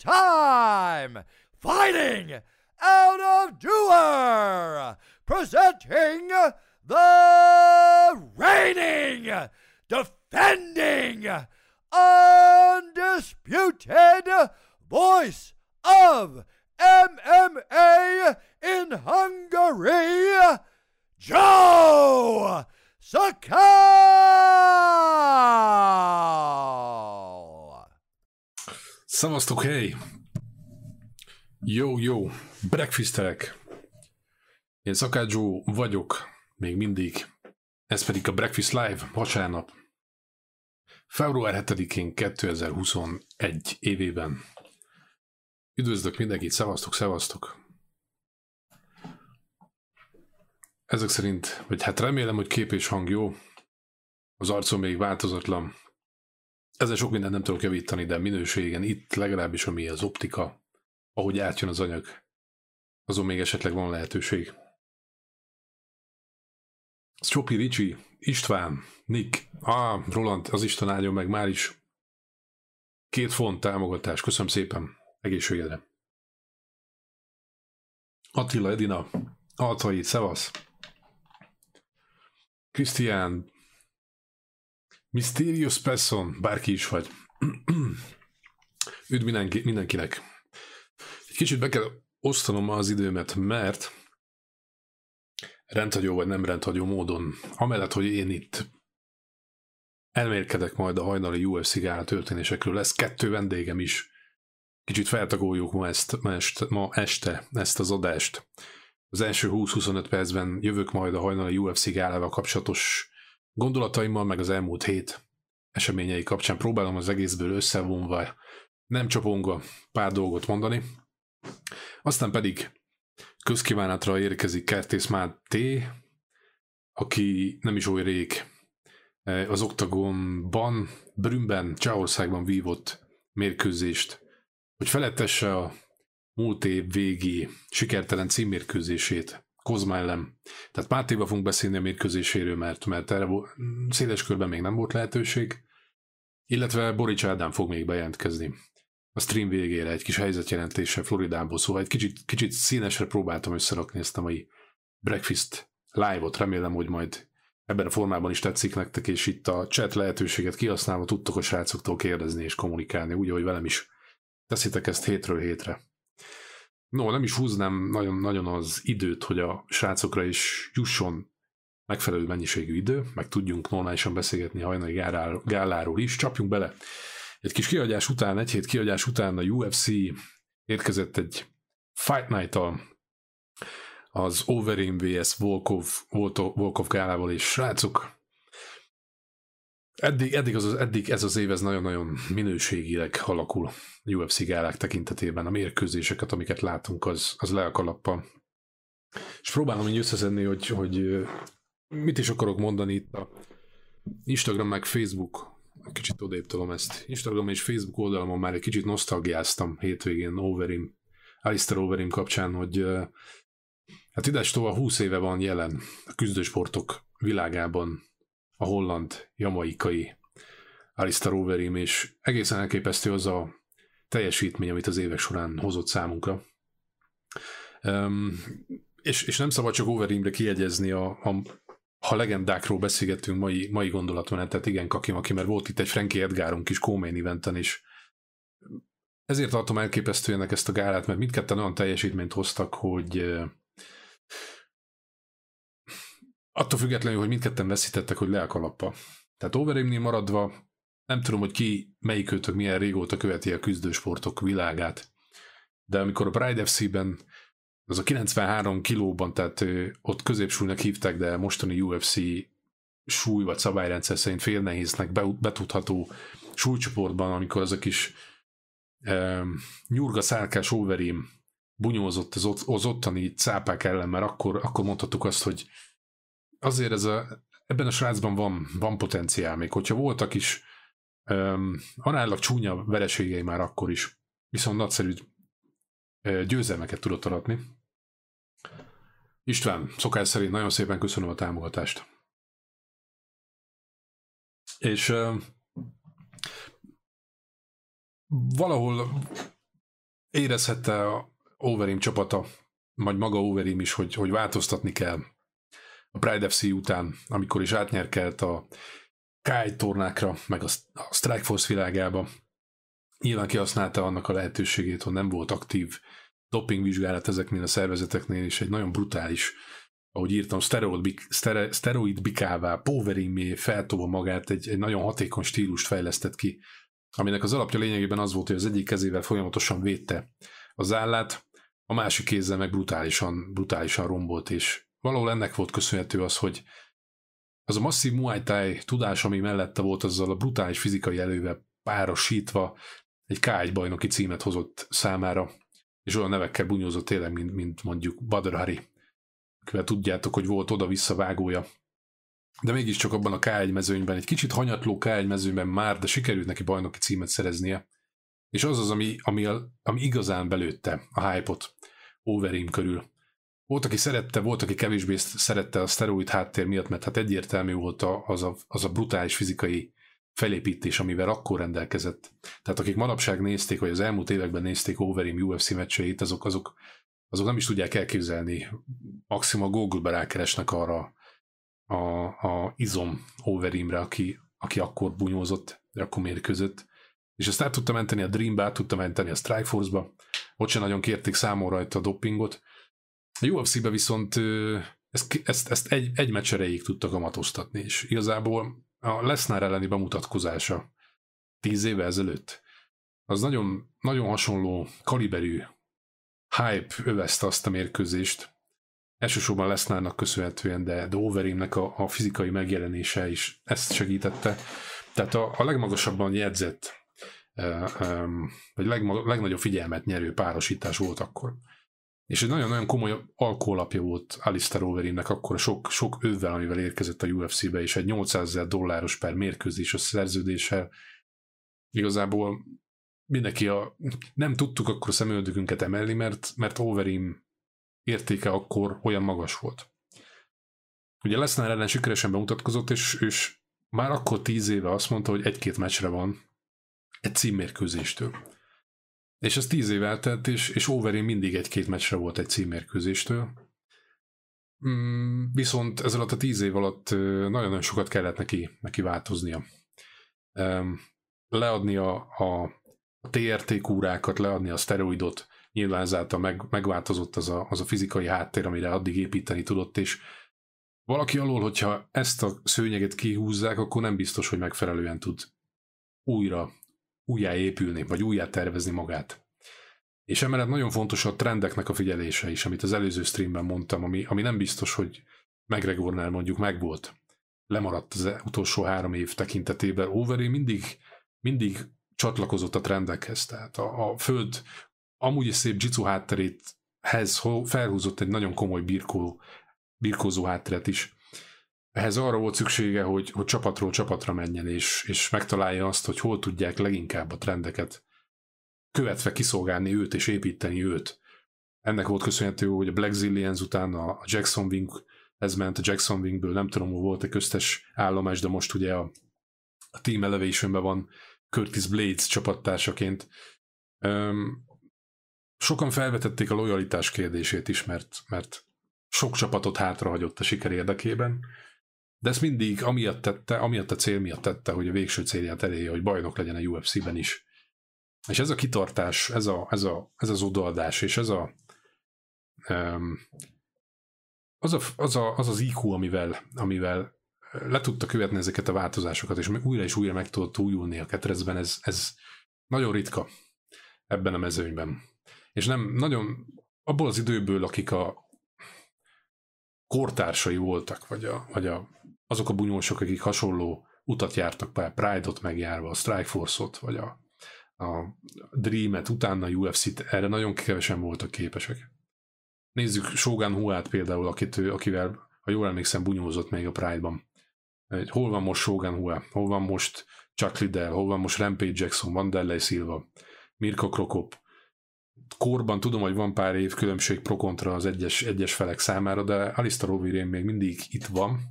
time! Fighting out of Doer! Presenting the reigning, defending, undisputed voice of MMA in Hungary, Joe Sakal! Szavaztok, hely! Jó, jó, breakfastelek! Én Szakácsó vagyok, még mindig. Ez pedig a Breakfast Live vasárnap. Február 7-én 2021 évében. Üdvözlök mindenkit, szevasztok, szevasztok! Ezek szerint, vagy hát remélem, hogy kép és hang jó. Az arcom még változatlan. Ezzel sok mindent nem tudok javítani, de minőségen itt legalábbis ami az optika, ahogy átjön az anyag, azon még esetleg van lehetőség. Csopi Ricsi, István, Nick, ah, Roland, az Isten áldjon meg már is. Két font támogatás, köszönöm szépen, egészségedre. Attila Edina, Altai, szevasz. Krisztián, Mysterious Person, bárki is vagy. Üdv mindenki, mindenkinek. Egy kicsit be kell osztanom az időmet, mert rendhagyó vagy nem rendhagyó módon, amellett, hogy én itt elmérkedek majd a hajnali UFC gála történésekről, lesz kettő vendégem is. Kicsit feltagoljuk ma, ezt, ma, este, ma este ezt az adást. Az első 20-25 percben jövök majd a hajnali UFC gálával kapcsolatos gondolataimmal, meg az elmúlt hét eseményei kapcsán próbálom az egészből összevonva, nem csapongva pár dolgot mondani. Aztán pedig közkívánatra érkezik Kertész Máté, aki nem is oly rég az Oktagonban, Brünnben, Csehországban vívott mérkőzést, hogy felettesse a múlt év végi sikertelen címmérkőzését Kozma ellen. Tehát Mátéval fogunk beszélni a mérkőzéséről, mert, mert erre széles körben még nem volt lehetőség, illetve Borics Ádám fog még bejelentkezni a stream végére egy kis helyzetjelentése Floridából, szóval egy kicsit, kicsit színesre próbáltam összerakni ezt a mai breakfast live-ot, remélem, hogy majd ebben a formában is tetszik nektek, és itt a chat lehetőséget kihasználva tudtok a srácoktól kérdezni és kommunikálni, úgy, ahogy velem is teszitek ezt hétről hétre. No, nem is húznám nagyon, nagyon az időt, hogy a srácokra is jusson megfelelő mennyiségű idő, meg tudjunk normálisan beszélgetni hajnali gáláról is. Csapjunk bele! Egy kis kiadás után, egy hét kiadás után a UFC érkezett egy Fight night az Overeem vs. Volkov, Volkov gálával, és srácok, Eddig, eddig, az, eddig ez az év ez nagyon-nagyon minőségileg alakul UFC gálák tekintetében. A mérkőzéseket, amiket látunk, az, az le a kalappal. És próbálom így összeszedni, hogy, hogy mit is akarok mondani itt a Instagram meg Facebook kicsit odébb tolom ezt. Instagram és Facebook oldalamon már egy kicsit nosztalgiáztam hétvégén Overim, Alistair Overim kapcsán, hogy hát idestova 20 éve van jelen a küzdősportok világában a holland, jamaikai Alistair Overeem, és egészen elképesztő az a teljesítmény, amit az évek során hozott számunkra. Um, és, és nem szabad csak Overeemre kiegyezni a, a ha legendákról beszélgetünk mai, mai gondolatmenetet, igen, Kakim, aki mert volt itt egy Frankie Edgarunk is Kómain eventen is. Ezért tartom elképesztőenek ezt a gálát, mert mindketten olyan teljesítményt hoztak, hogy attól függetlenül, hogy mindketten veszítettek, hogy le a kalappa. Tehát Overeemnél maradva nem tudom, hogy ki, melyikőtök milyen régóta követi a küzdősportok világát, de amikor a Pride FC-ben az a 93 kilóban, tehát ott középsúlynak hívták, de mostani UFC súly vagy szabályrendszer szerint fél nehéznek betudható súlycsoportban, amikor az a kis e, nyurga szálkás overim bunyózott az, ott, az ottani cápák ellen, mert akkor, akkor mondhattuk azt, hogy azért ez a, ebben a srácban van, van potenciál, még hogyha voltak is um, aránylag csúnya vereségei már akkor is, viszont nagyszerű uh, győzelmeket tudott aratni. István, szokás szerint nagyon szépen köszönöm a támogatást. És uh, valahol érezhette a Overeem csapata, vagy maga Overeem is, hogy, hogy változtatni kell a Pride FC után, amikor is átnyerkelt a K1 tornákra, meg a Strikeforce világába. Nyilván kihasználta annak a lehetőségét, hogy nem volt aktív dopingvizsgálat ezeknél a szervezeteknél, és egy nagyon brutális, ahogy írtam, szteroid, szteroid bikává, poverimé feltova magát, egy, egy nagyon hatékony stílust fejlesztett ki, aminek az alapja lényegében az volt, hogy az egyik kezével folyamatosan védte az állát, a másik kézzel meg brutálisan, brutálisan rombolt, és valahol ennek volt köszönhető az, hogy az a masszív Muay Thai tudás, ami mellette volt, azzal a brutális fizikai elővel párosítva egy K1 bajnoki címet hozott számára, és olyan nevekkel bunyózott tényleg, mint, mint mondjuk Badr Hari, akivel tudjátok, hogy volt oda-vissza vágója. De mégiscsak abban a K1 mezőnyben, egy kicsit hanyatló K1 mezőnyben már, de sikerült neki bajnoki címet szereznie. És az az, ami, ami, ami igazán belőtte a hype-ot Overeem körül. Volt, aki szerette, volt, aki kevésbé szerette a szteroid háttér miatt, mert hát egyértelmű volt az a, az a brutális fizikai felépítés, amivel akkor rendelkezett. Tehát akik manapság nézték, vagy az elmúlt években nézték Overeem UFC meccseit, azok, azok, azok nem is tudják elképzelni. Maximum a Google-be rákeresnek arra a, a izom Overeemre, aki, aki akkor bunyózott, akkor mérkőzött. És ezt át tudta menteni a Dreambe, át tudta menteni a Strikeforce-ba. Ott sem nagyon kérték számon rajta a dopingot. A UFC-be viszont ezt, ezt, ezt egy, egy meccs erejéig tudtak amatoztatni, és igazából a Lesnar elleni bemutatkozása tíz éve ezelőtt, az nagyon, nagyon hasonló kaliberű hype övezte azt a mérkőzést, elsősorban Lesnárnak köszönhetően, de, de a, a fizikai megjelenése is ezt segítette. Tehát a, a legmagasabban jegyzett, vagy legmag, legnagyobb figyelmet nyerő párosítás volt akkor. És egy nagyon-nagyon komoly alkoholapja volt Alistair Overeemnek akkor sok, sok övvel, amivel érkezett a UFC-be, és egy 800 ezer dolláros per mérkőzés a szerződéssel. Igazából mindenki a... Nem tudtuk akkor szemöldökünket emelni, mert, mert Overeem értéke akkor olyan magas volt. Ugye Lesnar ellen sikeresen bemutatkozott, és, és már akkor tíz éve azt mondta, hogy egy-két meccsre van egy címmérkőzéstől. És ez tíz év eltelt, és, és Overeem mindig egy-két meccsre volt egy címmérkőzéstől. Mm, viszont ez alatt a tíz év alatt nagyon-nagyon sokat kellett neki, neki változnia. Leadni a, a, a TRT kúrákat, leadni a szteroidot, nyilván ezáltal meg, megváltozott az a, az a fizikai háttér, amire addig építeni tudott, és valaki alól, hogyha ezt a szőnyeget kihúzzák, akkor nem biztos, hogy megfelelően tud újra újjáépülni, vagy újjá tervezni magát. És emellett nagyon fontos a trendeknek a figyelése is, amit az előző streamben mondtam, ami, ami nem biztos, hogy McGregornál mondjuk megvolt. Lemaradt az utolsó három év tekintetében. Overeem mindig, mindig csatlakozott a trendekhez. Tehát a, a föld amúgy is szép jitsu hátterét felhúzott egy nagyon komoly birkó, birkózó hátteret is ehhez arra volt szüksége, hogy, hogy csapatról csapatra menjen, és, és megtalálja azt, hogy hol tudják leginkább a trendeket követve kiszolgálni őt és építeni őt. Ennek volt köszönhető, hogy a Black Zillions után a Jackson Wing ez ment a Jackson Wingből, nem tudom, hogy volt egy köztes állomás, de most ugye a, a Team elevation van Curtis Blades csapattársaként. Um, sokan felvetették a lojalitás kérdését is, mert, mert sok csapatot hátrahagyott a siker érdekében, de ezt mindig amiatt tette, amiatt a cél miatt tette, hogy a végső célját elérje, hogy bajnok legyen a UFC-ben is. És ez a kitartás, ez, a, ez, a, ez az odaadás, és ez a, um, az, a, az, a, az az IQ, amivel, amivel le tudta követni ezeket a változásokat, és újra és újra meg tudott újulni a ketrecben, ez, ez nagyon ritka ebben a mezőnyben. És nem nagyon abból az időből, akik a kortársai voltak, vagy, a, vagy a azok a bunyósok, akik hasonló utat jártak, például Pride-ot megjárva, a Strikeforce-ot, vagy a, a Dream-et, utána a UFC-t, erre nagyon kevesen voltak képesek. Nézzük Shogun Huát például, akit, akivel, ha jól emlékszem, bunyózott még a Pride-ban. Hol van most Shogun Hua? Hol van most Chuck Liddell? Hol van most Rampage Jackson? Vanderlei Silva? Mirko Krokop? Korban tudom, hogy van pár év különbség pro-kontra az egyes, egyes felek számára, de Alistair Overeem még mindig itt van,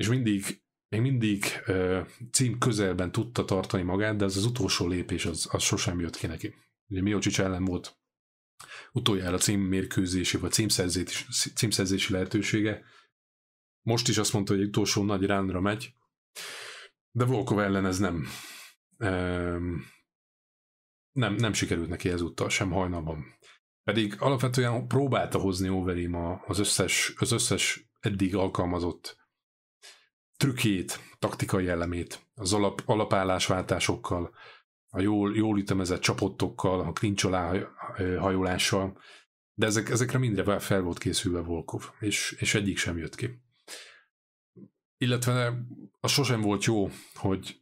és mindig, még mindig uh, cím közelben tudta tartani magát, de ez az utolsó lépés az, az sosem jött ki neki. ugye Miocsics ellen volt utoljára címmérkőzési vagy címszerzési, címszerzési lehetősége. Most is azt mondta, hogy egy utolsó nagy ránra megy, de Volkov ellen ez nem, nem, nem sikerült neki ezúttal sem hajnalban. Pedig alapvetően próbálta hozni Overeem az összes, az összes eddig alkalmazott trükkét, taktikai elemét, az alap, alapállásváltásokkal, a jól, jól ütemezett csapottokkal, a klincs alá hajolással, de ezek, ezekre mindre fel volt készülve Volkov, és, és egyik sem jött ki. Illetve az sosem volt jó, hogy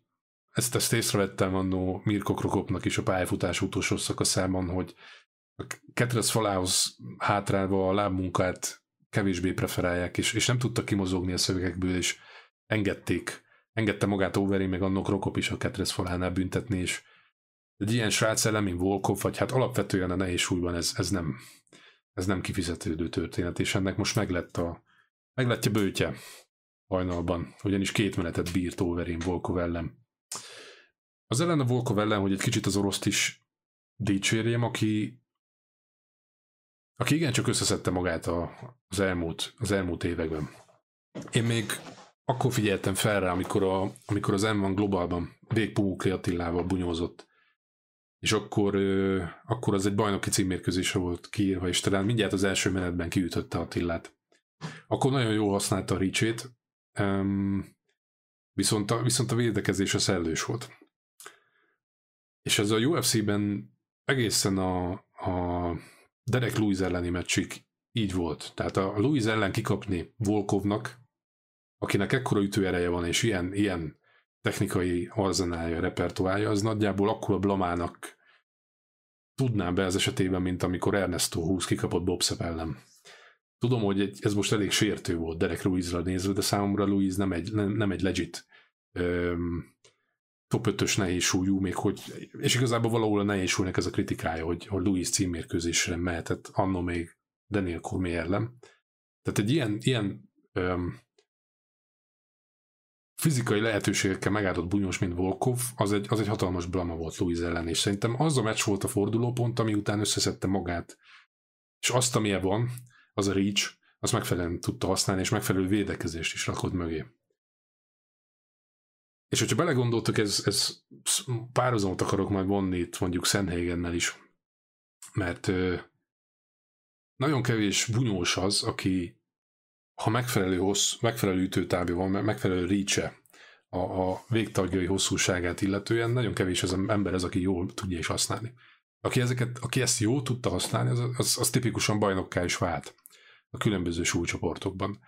ezt, ezt észrevettem annó Mirko Krokopnak is a pályafutás utolsó szakaszában, hogy a Ketrez falához hátrálva a lábmunkát kevésbé preferálják, és, és nem tudtak kimozogni a szövegekből, és engedték, engedte magát Overi, meg annak Krokop is a Ketrez falánál büntetni, és egy ilyen srác ellen, mint Volkov, vagy hát alapvetően a nehéz súlyban ez, ez, nem, ez nem kifizetődő történet, és ennek most meglett a meglettje bőtje hajnalban, ugyanis két menetet bírt Overin Volkov ellen. Az ellen a Volkov ellen, hogy egy kicsit az oroszt is dicsérjem, aki aki igencsak összeszedte magát a, az, elmúlt, az elmúlt években. Én még akkor figyeltem fel rá, amikor, a, amikor az M1 Globalban Vég Pumukli Attilával bunyózott, és akkor, ö, akkor az egy bajnoki címmérkőzésre volt kiírva, és talán mindjárt az első menetben kiütötte Attillát. Akkor nagyon jól használta a ricsét, um, viszont, a, viszont a védekezés a szellős volt. És ez a UFC-ben egészen a, a Derek Lewis elleni meccsig így volt. Tehát a Lewis ellen kikapni Volkovnak, akinek ekkora ütőereje van, és ilyen, ilyen technikai arzenálja, repertoárja, az nagyjából akkor a blamának tudnám be az esetében, mint amikor Ernesto 20 kikapott Bob Sepp ellen. Tudom, hogy ez most elég sértő volt Derek Louise-ra nézve, de számomra Louise nem egy, nem, nem egy legit öm, top 5-ös nehéz még hogy, és igazából valahol a nehéz súlynak ez a kritikája, hogy, hogy Louis címmérkőzésre mehetett annó még Daniel Cormier ellen. Tehát egy ilyen, ilyen öm, fizikai lehetőségekkel megáldott bunyós, mint Volkov, az egy, az egy hatalmas blama volt Louis ellen, és szerintem az a meccs volt a fordulópont, ami után összeszedte magát, és azt, amilyen van, az a reach, azt megfelelően tudta használni, és megfelelő védekezést is rakott mögé. És hogyha belegondoltok, ez, ez párhuzamot akarok majd vonni itt mondjuk Szenhégennel is, mert ö, nagyon kevés bunyós az, aki ha megfelelő, hossz, megfelelő ütőtávja van, megfelelő reach a, a végtagjai hosszúságát illetően, nagyon kevés az ember az, aki jól tudja is használni. Aki, ezeket, aki ezt jól tudta használni, az, az, az tipikusan bajnokká is vált a különböző súlycsoportokban.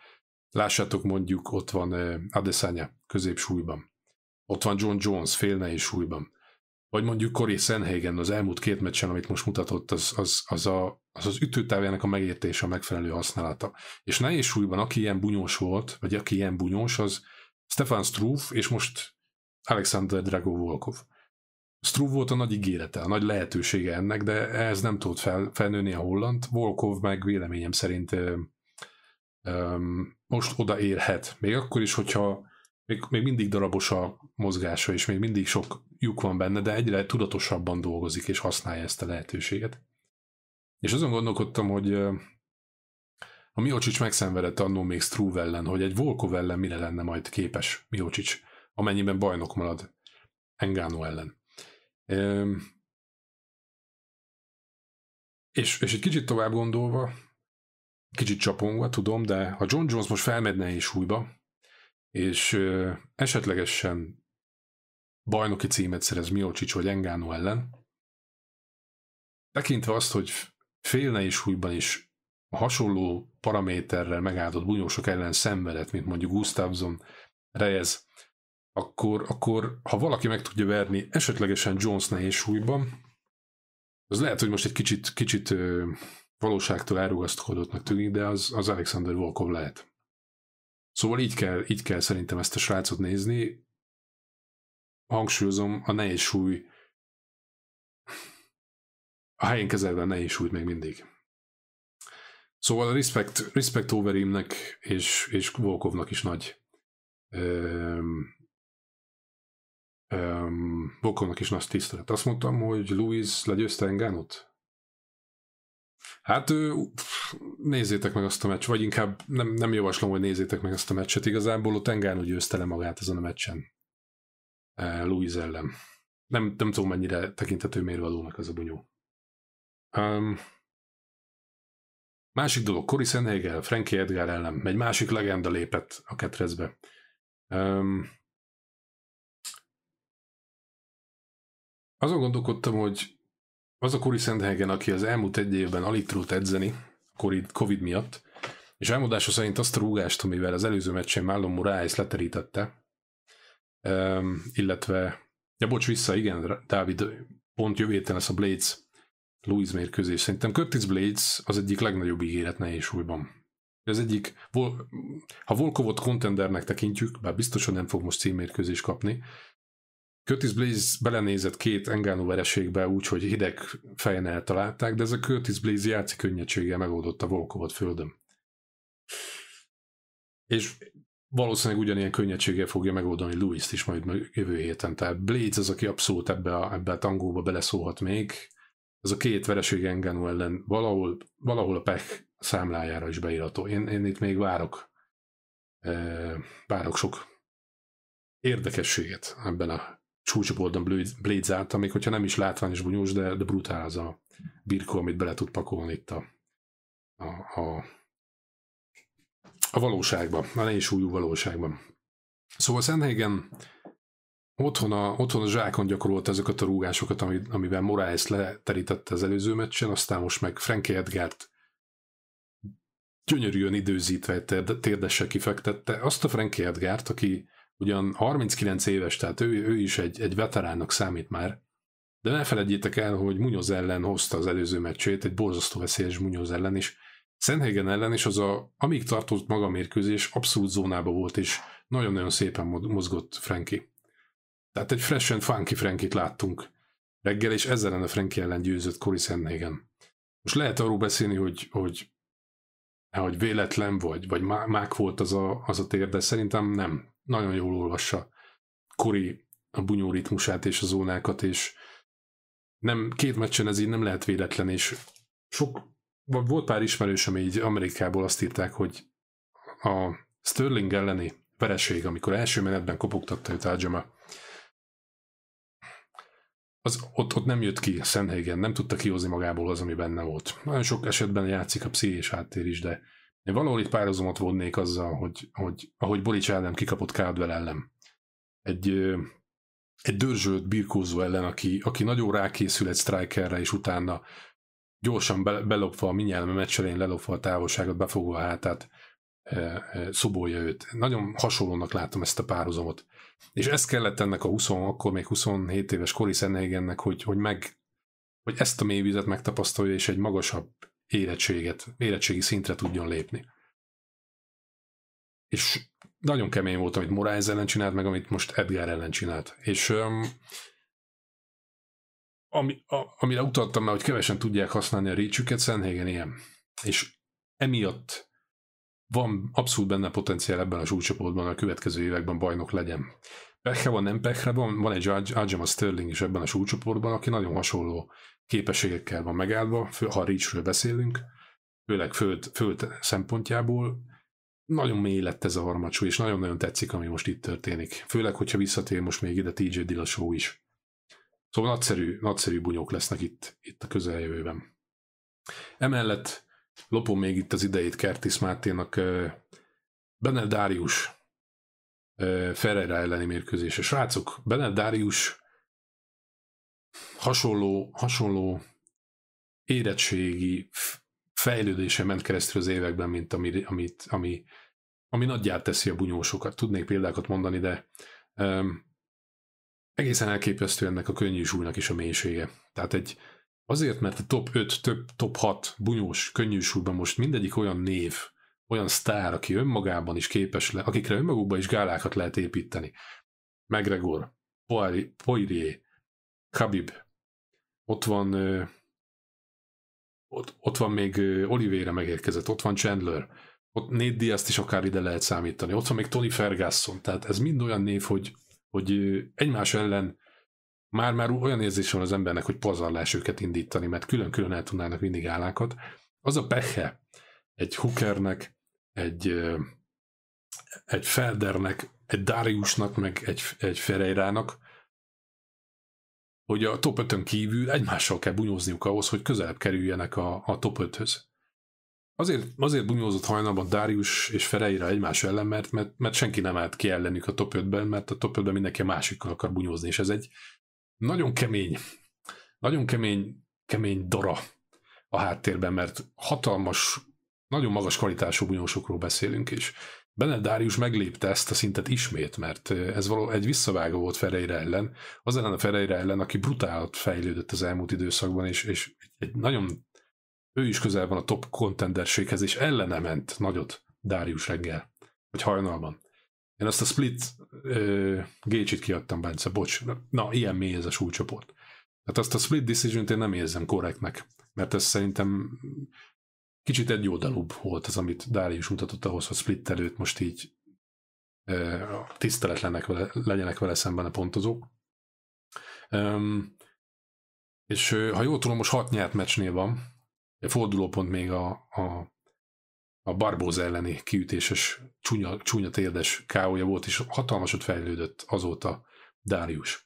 Lássátok mondjuk, ott van Adesanya középsúlyban. Ott van John Jones félnehéz súlyban. Vagy mondjuk Corey Sanhagen az elmúlt két meccsen, amit most mutatott, az az, az, a, az, az ütőtávjának a megértése, a megfelelő használata. És nehéz súlyban, aki ilyen bunyós volt, vagy aki ilyen bunyós, az Stefan Struve, és most Alexander Drago Volkov. Struve volt a nagy ígérete, a nagy lehetősége ennek, de ez nem tudott fel, felnőni a holland. Volkov meg véleményem szerint ö, ö, most odaérhet. Még akkor is, hogyha még, még mindig darabos a mozgása, és még mindig sok lyuk van benne, de egyre tudatosabban dolgozik, és használja ezt a lehetőséget. És azon gondolkodtam, hogy a Miocsics megszenvedett annó még Struve ellen, hogy egy Volkov ellen mire lenne majd képes Miocsics, amennyiben bajnok marad Engano ellen. És, és egy kicsit tovább gondolva, kicsit csapongva, tudom, de ha John Jones most felmedne is súlyba, és esetlegesen bajnoki címet szerez Miocsics vagy Engano ellen, tekintve azt, hogy félne is súlyban is a hasonló paraméterrel megáldott bunyósok ellen szenvedett, mint mondjuk Gustafsson, Reyes, akkor, akkor ha valaki meg tudja verni esetlegesen Jones nehéz súlyban, az lehet, hogy most egy kicsit, kicsit ö, valóságtól elrugasztkodottnak tűnik, de az, az Alexander Volkov lehet. Szóval így kell, így kell szerintem ezt a srácot nézni. Hangsúlyozom, a nehéz súly a helyén kezelve nehéz súlyt még mindig. Szóval a respect, respect Overeemnek és, és Volkovnak is nagy ö, Um, Volkovnak is nagy tisztelet. Azt mondtam, hogy Louis legyőzte Engánot? Hát nézzétek meg azt a meccs, vagy inkább nem, nem javaslom, hogy nézzétek meg azt a meccset. Igazából ott Engano győzte le magát ezen a meccsen. Louis ellen. Nem, nem tudom, mennyire tekintető mérvadónak az a bunyó. Um, másik dolog, Cory Senhegel, Frankie Edgar ellen, egy másik legenda lépett a ketrezbe. Um, azon gondolkodtam, hogy az a Cory Sandhagen, aki az elmúlt egy évben alig tudott edzeni, Covid miatt, és elmondása szerint azt a rúgást, amivel az előző meccsen Marlon Moraes leterítette, um, illetve, ja bocs, vissza, igen, Dávid, pont jövő héten lesz a Blades Louis mérkőzés. Szerintem Curtis Blades az egyik legnagyobb ígéret nehéz súlyban. Ez egyik, ha Volkovot contendernek tekintjük, bár biztosan nem fog most címmérkőzést kapni, Curtis Blaze belenézett két Engano vereségbe úgy, hogy hideg fejen eltalálták, de ez a Curtis Blaze játszik könnyedséggel megoldotta Volkovot földön. És valószínűleg ugyanilyen könnyedséggel fogja megoldani Louis-t is majd jövő héten. Tehát Blades az, aki abszolút ebbe a, ebbe a tangóba beleszólhat még. Ez a két vereség Engano ellen valahol, valahol a pech számlájára is beírható. Én, én itt még várok, eh, várok sok érdekességet ebben a csúcsoportban Blades által, még hogyha nem is látványos bunyós, de, de brutál az a birkó, amit bele tud pakolni itt a, a, a, a valóságban, a nehéz újú valóságban. Szóval Sandhagen otthon a, otthon a zsákon gyakorolt ezeket a rúgásokat, amivel Moraes leterítette az előző meccsen, aztán most meg Frankie Edgárt gyönyörűen időzítve térdessel kifektette. Azt a Frankie Edgárt, aki ugyan 39 éves, tehát ő, ő is egy, egy veteránnak számít már, de ne felejtjétek el, hogy Munoz ellen hozta az előző meccsét, egy borzasztó veszélyes Munoz ellen is. Szenthegen ellen is az a, amíg tartott maga mérkőzés, abszolút zónába volt, és nagyon-nagyon szépen mozgott Franki. Tehát egy fresh and funky Frankit láttunk reggel, és ezzel ellen a Franki ellen győzött Cory Sandhagen. Most lehet arról beszélni, hogy, hogy, hogy véletlen vagy, vagy mák volt az a, az a tér, de szerintem nem nagyon jól olvassa Kori a bunyó ritmusát és a zónákat, és nem, két meccsen ez így nem lehet véletlen, és sok, volt pár ismerősöm így Amerikából azt írták, hogy a Sterling elleni vereség, amikor első menetben kopogtatta őt Ágyama, az ott, ott nem jött ki Szenhelyen, nem tudta kihozni magából az, ami benne volt. Nagyon sok esetben játszik a pszichés háttér is, de én valahol itt párhuzamot vonnék azzal, hogy, hogy ahogy Borics ellen kikapott Caldwell ellen. Egy, egy dörzsölt birkózó ellen, aki, aki nagyon rákészül egy strikerre, és utána gyorsan be, belopva a minyelme meccselén lelopva a távolságot, befogva a hátát, szobolja őt. Nagyon hasonlónak látom ezt a párhuzamot. És ez kellett ennek a 20, akkor még 27 éves Cory hogy, hogy meg hogy ezt a mélyvizet megtapasztalja, és egy magasabb érettséget, érettségi szintre tudjon lépni. És nagyon kemény volt, amit Moraes ellen csinált, meg amit most Edgar ellen csinált. És um, ami, a, amire utaltam már, hogy kevesen tudják használni a reach Szenhégen ilyen. És emiatt van abszolút benne potenciál ebben a súlycsoportban a következő években bajnok legyen. Pekre van, nem pekre van, van egy Ajama Sterling is ebben a súlycsoportban, aki nagyon hasonló képességekkel van megáldva, ha Reachről beszélünk, főleg föld, föld szempontjából, nagyon mély lett ez a harmadsú, és nagyon-nagyon tetszik, ami most itt történik. Főleg, hogyha visszatér most még ide TJ Dillashaw is. Szóval nagyszerű, nagyszerű bunyók lesznek itt, itt a közeljövőben. Emellett lopom még itt az idejét Kertis Máténak Benel Dárius uh, Ferreira elleni mérkőzése. Srácok, Benel Dárius hasonló, hasonló érettségi fejlődése ment keresztül az években, mint ami, amit, ami, ami nagyját teszi a bunyósokat. Tudnék példákat mondani, de um, egészen elképesztő ennek a könnyű súlynak is a mélysége. Tehát egy, azért, mert a top 5, több top 6 bunyós könnyű súlyban most mindegyik olyan név, olyan sztár, aki önmagában is képes le, akikre önmagukban is gálákat lehet építeni. McGregor, Poirier, Khabib, ott van ott, ott van még Oliveira megérkezett, ott van Chandler, ott Nate Diaz-t is akár ide lehet számítani, ott van még Tony Ferguson, tehát ez mind olyan név, hogy hogy egymás ellen már-már olyan érzés van az embernek, hogy pazarlás őket indítani, mert külön-külön el tudnának mindig állákat. Az a pehe egy Hookernek, egy, egy Feldernek, egy Dariusnak, meg egy, egy Ferreirának, hogy a top 5 kívül egymással kell bunyózniuk ahhoz, hogy közelebb kerüljenek a, a top 5-höz. Azért, azért bunyózott hajnalban Darius és Ferreira egymás ellen, mert, mert, mert senki nem állt ki ellenük a top 5-ben, mert a top 5-ben mindenki a másikkal akar bunyózni, és ez egy nagyon kemény, nagyon kemény, kemény dara a háttérben, mert hatalmas, nagyon magas kvalitású bunyósokról beszélünk, és Bennett Dárius meglépte ezt a szintet ismét, mert ez való egy visszavágó volt Ferreira ellen, az ellen a Ferreira ellen, aki brutált fejlődött az elmúlt időszakban, és, és egy nagyon ő is közel van a top contenderséghez, és ellene ment nagyot Dárius reggel, vagy hajnalban. Én azt a split gauge-it kiadtam, Bence, bocs. Na, ilyen mély ez a súlycsoport. Tehát azt a split decision-t én nem érzem korrektnek, mert ez szerintem kicsit egy oldalúbb volt az, amit Dárius mutatott ahhoz, hogy split előtt most így uh, tiszteletlenek vele, legyenek vele szemben a pontozók. Um, és ha jól tudom, most hat nyert meccsnél van, fordulópont még a, a, a Barbóz elleni kiütéses csúnya, csúnya térdes káója volt, és hatalmasat fejlődött azóta Dárius.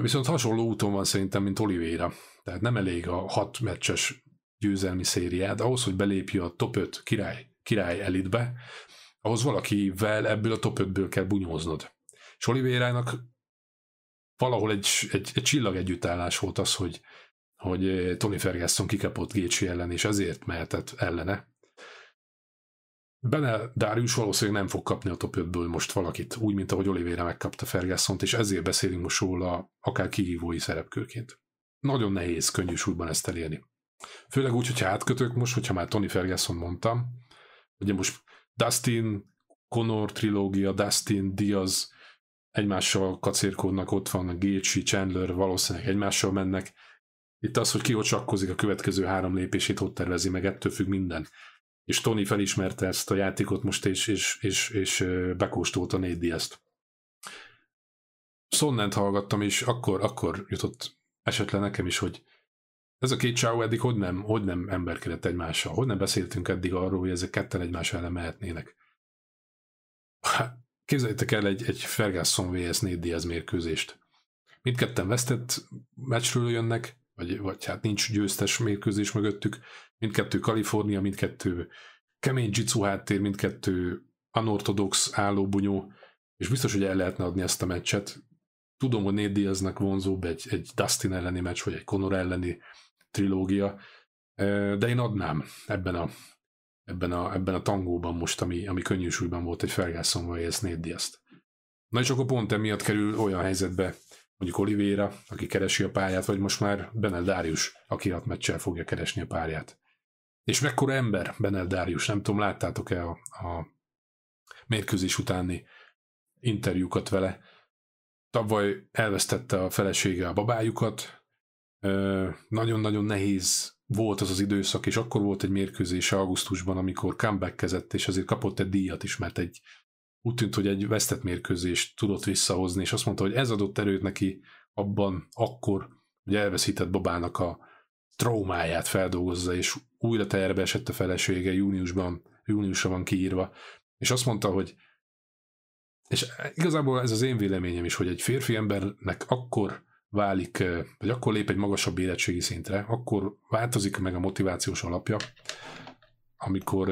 Viszont hasonló úton van szerintem, mint Oliveira. Tehát nem elég a hat meccses győzelmi szériád, ahhoz, hogy belépj a top 5 király, király elitbe, ahhoz valakivel ebből a top 5-ből kell bunyóznod. És Olivérának valahol egy, egy, egy csillag együttállás volt az, hogy, hogy Tony Ferguson kikapott Gécsi ellen, és ezért mehetett ellene. Bene Darius valószínűleg nem fog kapni a top 5-ből most valakit, úgy, mint ahogy Oliveira megkapta ferguson és ezért beszélünk most róla akár kihívói szerepkőként. Nagyon nehéz könnyű súlyban ezt elérni. Főleg úgy, hogyha átkötök most, hogyha már Tony Ferguson mondtam, ugye most Dustin, Conor trilógia, Dustin, Diaz egymással kacérkodnak, ott van a Gaethje, Chandler, valószínűleg egymással mennek. Itt az, hogy ki ott a következő három lépését ott tervezi meg, ettől függ minden és Tony felismerte ezt a játékot most, és, és, és, és bekóstolta négy ezt. Sonnent hallgattam, és akkor, akkor jutott esetleg nekem is, hogy ez a két csáó eddig hogy nem, hogy nem emberkedett egymással, hogy nem beszéltünk eddig arról, hogy ezek ketten egymás ellen mehetnének. Képzeljétek el egy, egy Ferguson vs. Nate Diaz mérkőzést. Mindketten vesztett meccsről jönnek, vagy, vagy hát nincs győztes mérkőzés mögöttük, mindkettő Kalifornia, mindkettő kemény jitsu háttér, mindkettő unortodox állóbunyó, és biztos, hogy el lehetne adni ezt a meccset. Tudom, hogy Nate Diaznak vonzóbb egy, egy Dustin elleni meccs, vagy egy Conor elleni trilógia, de én adnám ebben a, ebben a, ebben a tangóban most, ami, ami könnyű súlyban volt egy Ferguson vagy ez Nate Diaz-t. Na és akkor pont emiatt kerül olyan helyzetbe mondjuk Oliveira, aki keresi a pályát, vagy most már Benel Darius, aki hat meccsel fogja keresni a pályát. És mekkora ember Benel Darius, nem tudom, láttátok-e a, a mérkőzés utáni interjúkat vele. Tavaly elvesztette a felesége a babájukat, nagyon-nagyon nehéz volt az az időszak, és akkor volt egy mérkőzés augusztusban, amikor comeback és azért kapott egy díjat is, mert egy úgy tűnt, hogy egy vesztett mérkőzést tudott visszahozni, és azt mondta, hogy ez adott erőt neki abban akkor, hogy elveszített babának a traumáját feldolgozza, és újra terbe esett a felesége júniusban, júniusra van kiírva, és azt mondta, hogy és igazából ez az én véleményem is, hogy egy férfi embernek akkor válik, vagy akkor lép egy magasabb érettségi szintre, akkor változik meg a motivációs alapja, amikor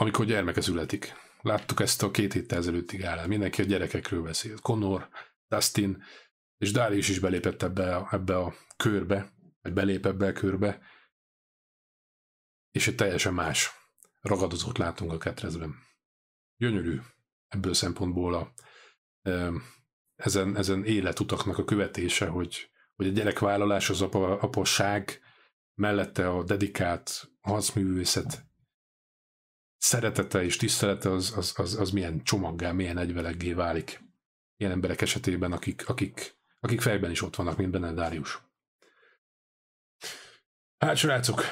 amikor gyermeke születik. Láttuk ezt a két héttel ezelőtti gálán. Mindenki a gyerekekről beszél. Conor, Dustin, és Darius is belépett ebbe a, ebbe a körbe, vagy belép ebbe a körbe, és egy teljesen más ragadozót látunk a ketrezben. Gyönyörű ebből szempontból a, ezen, ezen életutaknak a követése, hogy, hogy a gyerekvállalás, az apa, apasság mellette a dedikált harcművészet szeretete és tisztelete az, az, az, az milyen csomaggá, milyen egyveleggé válik ilyen emberek esetében, akik, akik, akik fejben is ott vannak, mint benne Dárius. Hát, srácok!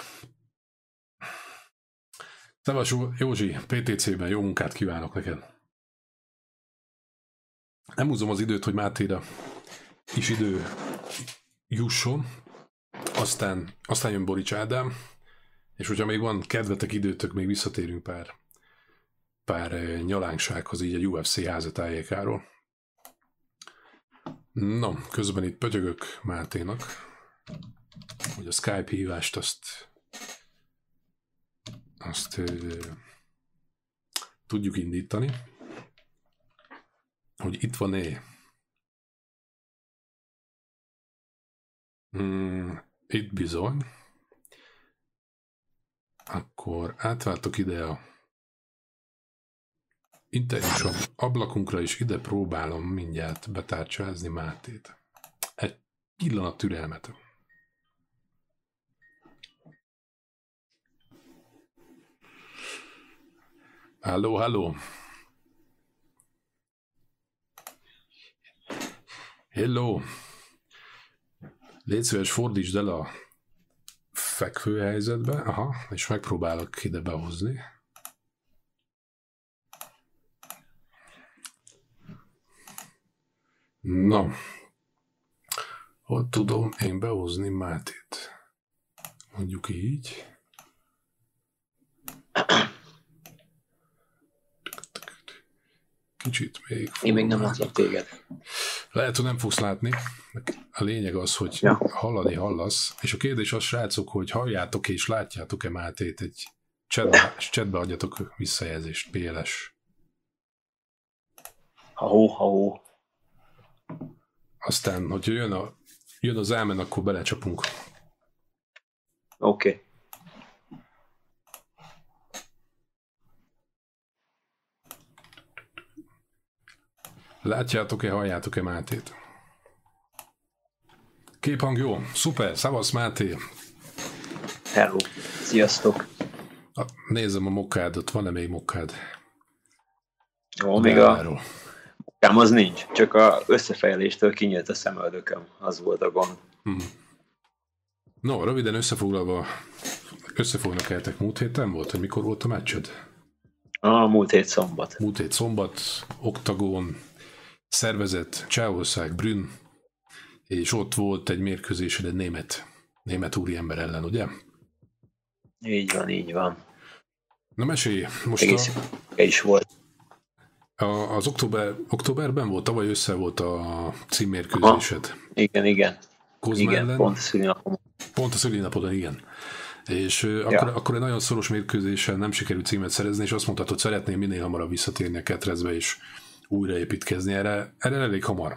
Szevas Józsi, PTC-ben jó munkát kívánok neked! Nem húzom az időt, hogy Mátéra is idő jusson, aztán, aztán jön Borics Ádám, és hogyha még van kedvetek időtök, még visszatérünk pár, pár eh, nyalánksághoz így a UFC házatájékáról. No, közben itt pötyögök Máténak, hogy a Skype hívást azt azt ö, tudjuk indítani, hogy itt van-e. Mm, itt bizony. Akkor átváltok ide a internetum ablakunkra, és ide próbálom mindjárt betárcsázni Mátét. Egy pillanat türelmet. Halló, halló. Hello. Légy szíves, fordítsd el a fekvő helyzetbe. Aha, és megpróbálok ide behozni. Na, hogy tudom én behozni Mátét? Mondjuk így. Kicsit még. Én még nem látlak téged. Lehet, hogy nem fogsz látni. A lényeg az, hogy Ja. hallani hallasz. És a kérdés az, srácok, hogy halljátok és látjátok-e Mátét egy chatbe, chatbe adjatok visszajelzést, PLS. Ha-hó, ha-hó. Aztán, hogyha jön, a, jön az ámen, akkor belecsapunk. Oké. Okay. Látjátok-e, halljátok-e Mátét? Képhang jó, szuper, szavasz Máté. Hello. Sziasztok. Nézem a mokkádot, van-e még mokkád? Ó, még a munkám az nincs, csak a összefejléstől kinyílt a szemöldököm. Az volt a gond. Hmm. No, röviden összefoglalva, összefognak eltek múlt héten volt, hogy mikor volt a meccsed? A múlt hét szombat. Múlt hét szombat, Oktagon, szervezett, Csehország, Brünn, és ott volt egy mérkőzésed egy német, német úriember ellen, ugye? Így van, így van. Na mesélj, most Egész a, is volt. a, az október, októberben volt, tavaly össze volt a címmérkőzésed. Igen, igen. Kozma igen, ellen. pont a szülinapom. Pont a szülinapodon, igen. És ja. akkor, akkor egy nagyon szoros mérkőzéssel nem sikerült címet szerezni, és azt mondtad, hogy szeretném minél hamarabb visszatérni a ketrezbe, és újraépítkezni. Erre, erre elég hamar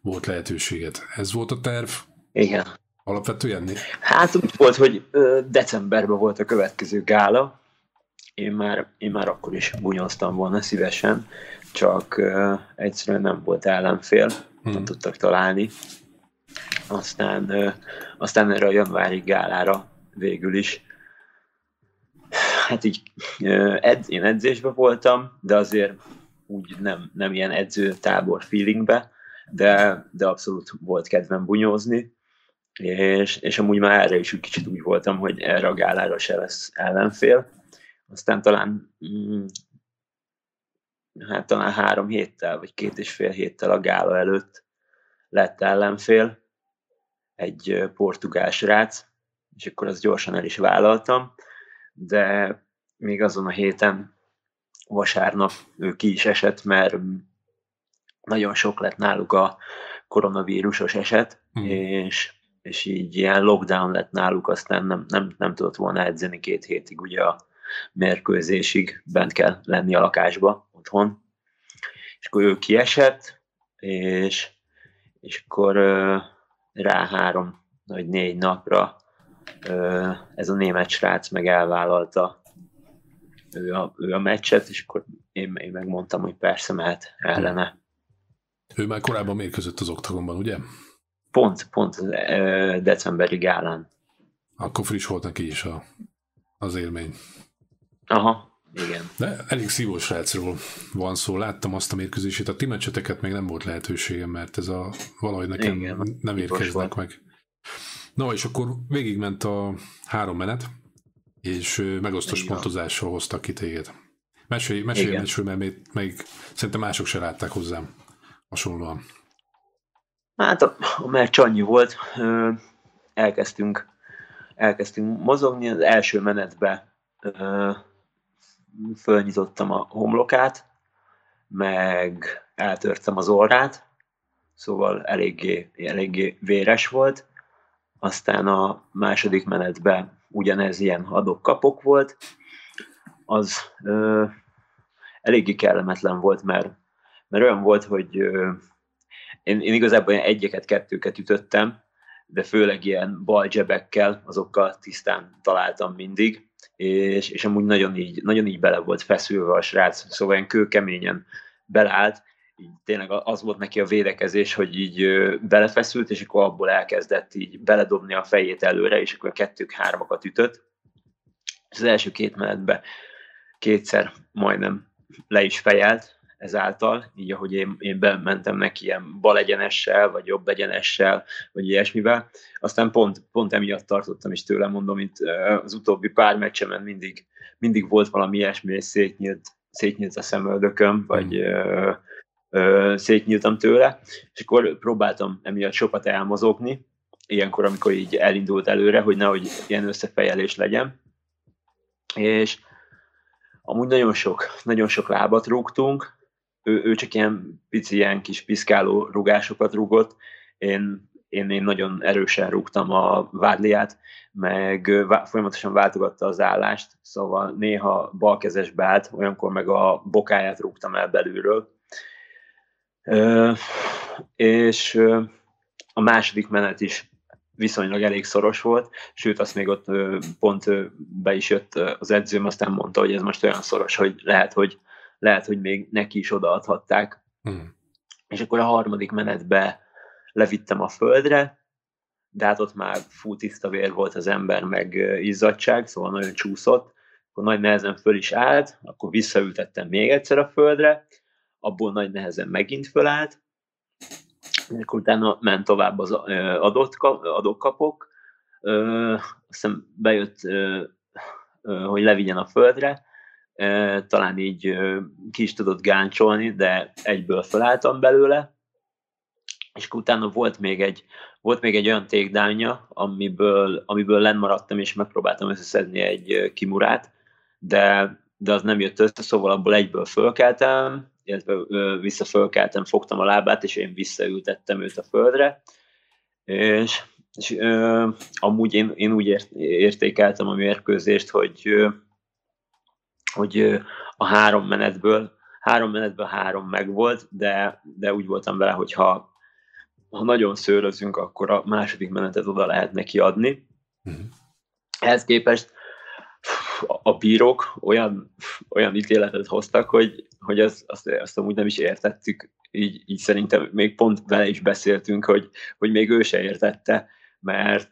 volt lehetőséget. Ez volt a terv Igen. alapvetően? Hát úgy volt, hogy decemberben volt a következő gála. Én már, én már akkor is bunyoztam volna szívesen, csak ö, egyszerűen nem volt ellenfél, hmm. nem tudtak találni. Aztán, aztán erre a januári gálára végül is hát így ö, edz, én edzésben voltam, de azért úgy nem, nem ilyen edzőtábor feelingbe, de, de abszolút volt kedvem bunyózni, és, és amúgy már erre is úgy kicsit úgy voltam, hogy erre a gálára se lesz ellenfél. Aztán talán mm, hát talán három héttel, vagy két és fél héttel a gála előtt lett ellenfél, egy portugál srác, és akkor azt gyorsan el is vállaltam, de még azon a héten vasárnap ő ki is esett, mert nagyon sok lett náluk a koronavírusos eset, Mhm. mm. és, és így ilyen lockdown lett náluk, aztán nem, nem, nem tudott volna edzeni két hétig, ugye a mérkőzésig bent kell lenni a lakásba, otthon. És akkor ő kiesett, és, és akkor ö, rá három vagy négy napra ö, ez a német srác meg elvállalta ő a, ő a meccset, és akkor én, én megmondtam, hogy persze mehet ellene. Ő már korábban mérkőzött az oktagonban, ugye? Pont, pont decemberi gálán. Akkor friss volt neki is a, az élmény. Aha, igen. De elég szívós srácról van szó. Láttam azt a mérkőzését. A ti meccseteket még nem volt lehetőségem, mert ez a valahogy nekem Igen, nem érkeznek meg. Na, és akkor végigment a három menet, és megosztós Így van. pontozással hoztak ki téged. Mesélj, mesélj, Igen. mesélj mert még, még szerintem mások se látták hozzám, hasonlóan? Hát a, a meccs annyi volt, elkezdtünk, elkezdtünk mozogni, az első menetbe fölnyitottam a homlokát, meg eltörtem az orrát, szóval eléggé, eléggé véres volt. Aztán a második menetben ugyanez ilyen adok-kapok volt. Az ö, eléggí kellemetlen volt, mert, mert olyan volt, hogy ö, én, én igazából egyeket, kettőket ütöttem, de főleg ilyen balzsebekkel, azokkal tisztán találtam mindig, és, és amúgy nagyon így, nagyon így bele volt feszülve a srác, szóval ilyen kőkeményen beleállt, így tényleg az volt neki a védekezés, hogy így belefeszült, és akkor abból elkezdett így beledobni a fejét előre, és akkor a kettők hármakat ütött. És az első két menetben kétszer majdnem le is fejelt ezáltal, így ahogy én, én bementem neki ilyen bal egyenessel, vagy jobb egyenessel, vagy ilyesmivel. Aztán pont, pont emiatt tartottam is tőle, mondom, mint az utóbbi pár meccsemen mindig, mindig volt valami ilyesmi, és szétnyílt, szétnyílt a szemöldököm, vagy mm szétnyíltam tőle, és akkor próbáltam emiatt sokat elmozogni, ilyenkor, amikor így elindult előre, hogy nehogy ilyen összefejelés legyen. És amúgy nagyon sok, nagyon sok lábat rúgtunk, ő, ő csak ilyen pici, ilyen kis piszkáló rugásokat rúgott, én, én, én nagyon erősen rúgtam a vádliát, meg folyamatosan váltogatta az állást, szóval néha balkezes beállt, olyankor meg a bokáját rúgtam el belülről, és a második menet is viszonylag elég szoros volt, sőt azt még ott pont be is jött az edzőm, aztán mondta, hogy ez most olyan szoros, hogy lehet, hogy, lehet, hogy még neki is odaadhatták. Hmm. És akkor a harmadik menetbe levittem a földre, de hát ott már fú tiszta vér volt az ember, meg izzadság, szóval nagyon csúszott, akkor nagy nehezen föl is állt, akkor visszaültettem még egyszer a földre, abból nagy nehezen megint fölállt, akkor utána ment tovább az adott, adókapok, aztán bejött, hogy levigyen a földre, talán így ki is tudott gáncsolni, de egyből felálltam belőle, és akkor utána volt még egy, volt még egy olyan takedownja, amiből, amiből lennmaradtam, és megpróbáltam összeszedni egy kimurát, de, de az nem jött össze, szóval abból egyből fölkeltem, illetve visszafölkeltem, fogtam a lábát, és én visszaültettem őt a földre, és, és ö, amúgy én, én úgy ért, értékeltem a mérkőzést, hogy, ö, hogy ö, a három menetből, három menetből három megvolt, de, de úgy voltam vele, hogy ha, ha nagyon szőrözünk, akkor a második menetet oda lehet neki adni. Uh-huh. Ehhez képest a bírók olyan, olyan ítéletet hoztak, hogy, hogy azt, azt, azt amúgy nem is értettük, így, így szerintem még pont vele is beszéltünk, hogy, hogy még ő se értette, mert,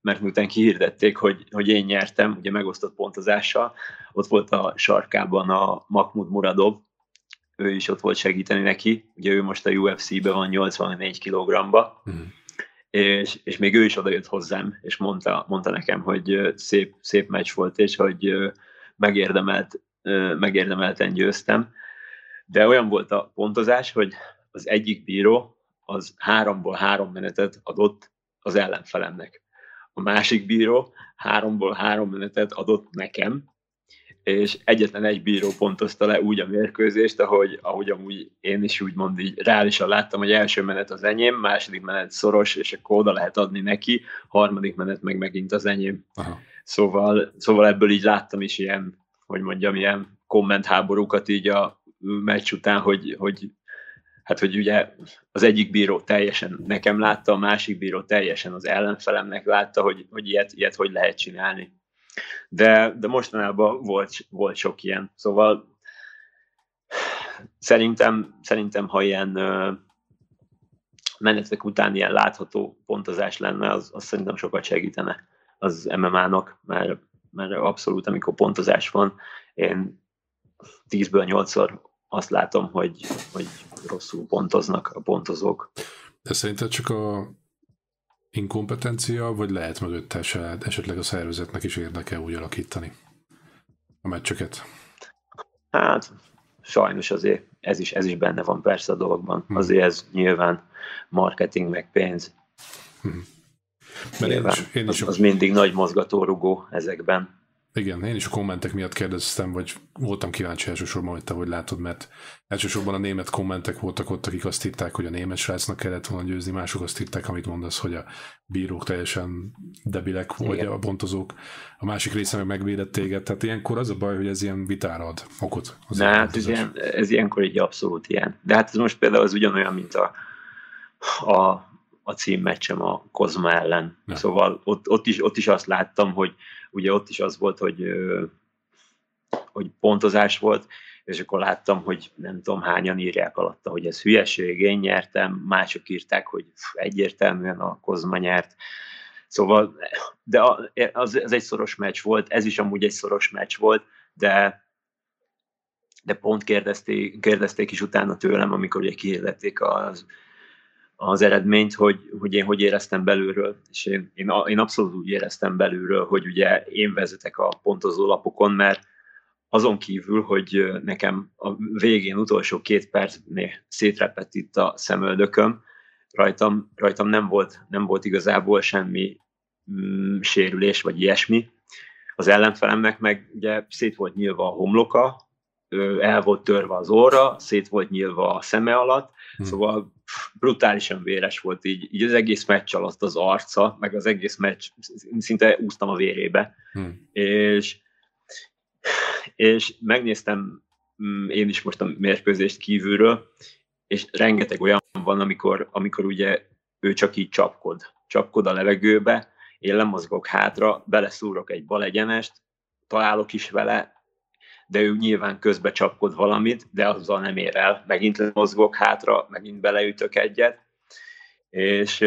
mert miután kihirdették, hogy, hogy én nyertem, ugye megosztott pontozással, ott volt a sarkában a Mahmoud Muradov, ő is ott volt segíteni neki, ugye ő most a UFC-ben van 84 kg-ba, mm és, és még ő is odajött hozzám, és mondta, mondta nekem, hogy szép, szép meccs volt, és hogy megérdemelt, megérdemelten győztem. De olyan volt a pontozás, hogy az egyik bíró az háromból három menetet adott az ellenfelemnek. A másik bíró háromból három menetet adott nekem, és egyetlen egy bíró pontozta le úgy a mérkőzést, ahogy, ahogy amúgy én is úgymond így reálisan láttam, hogy első menet az enyém, második menet szoros, és akkor oda lehet adni neki, harmadik menet meg megint az enyém. Aha. Szóval, szóval ebből így láttam is ilyen, hogy mondjam, ilyen kommentháborúkat így a meccs után, hogy, hogy hát hogy ugye az egyik bíró teljesen nekem látta, a másik bíró teljesen az ellenfelemnek látta, hogy, hogy ilyet, ilyet hogy lehet csinálni de, de mostanában volt, volt sok ilyen. Szóval szerintem, szerintem ha ilyen menetek után ilyen látható pontozás lenne, az, az szerintem sokat segítene az MMA-nak, mert, mert abszolút, amikor pontozás van, én 10-ből 8-szor azt látom, hogy, hogy rosszul pontoznak a pontozók. De szerinted csak a inkompetencia, vagy lehet mögötte esetleg a szervezetnek is érdeke úgy alakítani a meccseket? Hát, sajnos azért ez is, ez is benne van persze a dologban. Hmm. Azért ez nyilván marketing meg pénz. Mert én is, én is az, az mindig nagy mozgatórugó ezekben. Igen, én is a kommentek miatt kérdeztem, vagy voltam kíváncsi elsősorban, hogy te hogy látod, mert elsősorban a német kommentek voltak ott, akik azt írták, hogy a német srácnak kellett volna győzni, mások azt írták, amit mondasz, hogy a bírók teljesen debilek, vagy Igen. a bontozók. A másik része meg megvédett téged, tehát ilyenkor az a baj, hogy ez ilyen vitára ad okot. Az Na, hát ez, ilyen, ez ilyenkor egy abszolút ilyen. De hát ez most például az ugyanolyan, mint a, a, a címmeccsem a Kozma ellen. Ja. Szóval ott, ott, is, ott is azt láttam, hogy ugye ott is az volt, hogy, hogy pontozás volt, és akkor láttam, hogy nem tudom hányan írják alatta, hogy ez hülyeség, én nyertem, mások írták, hogy egyértelműen a Kozma nyert. Szóval, de az, ez egy szoros meccs volt, ez is amúgy egy szoros meccs volt, de de pont kérdezték, kérdezték is utána tőlem, amikor ugye kihirdették az, az eredményt, hogy, hogy én hogy éreztem belülről, és én, én, én abszolút úgy éreztem belülről, hogy ugye én vezetek a pontozó lapokon, mert azon kívül, hogy nekem a végén utolsó két percnél szétrepett itt a szemöldököm, rajtam, rajtam nem, volt, nem volt igazából semmi mm, sérülés, vagy ilyesmi. Az ellenfelemnek meg ugye szét volt nyilva a homloka, el volt törve az óra, szét volt nyilva a szeme alatt, Hm. szóval brutálisan véres volt így, így az egész meccs alatt az arca, meg az egész meccs, szinte úsztam a vérébe, Hm. és, és megnéztem mm, én is most a mérkőzést kívülről, és rengeteg olyan van, amikor, amikor ugye ő csak így csapkod, csapkod a levegőbe, én lemozgok hátra, beleszúrok egy bal egyenest, találok is vele, de ő nyilván közbe csapkod valamit, de azzal nem ér el. Megint mozgok hátra, megint beleütök egyet, és,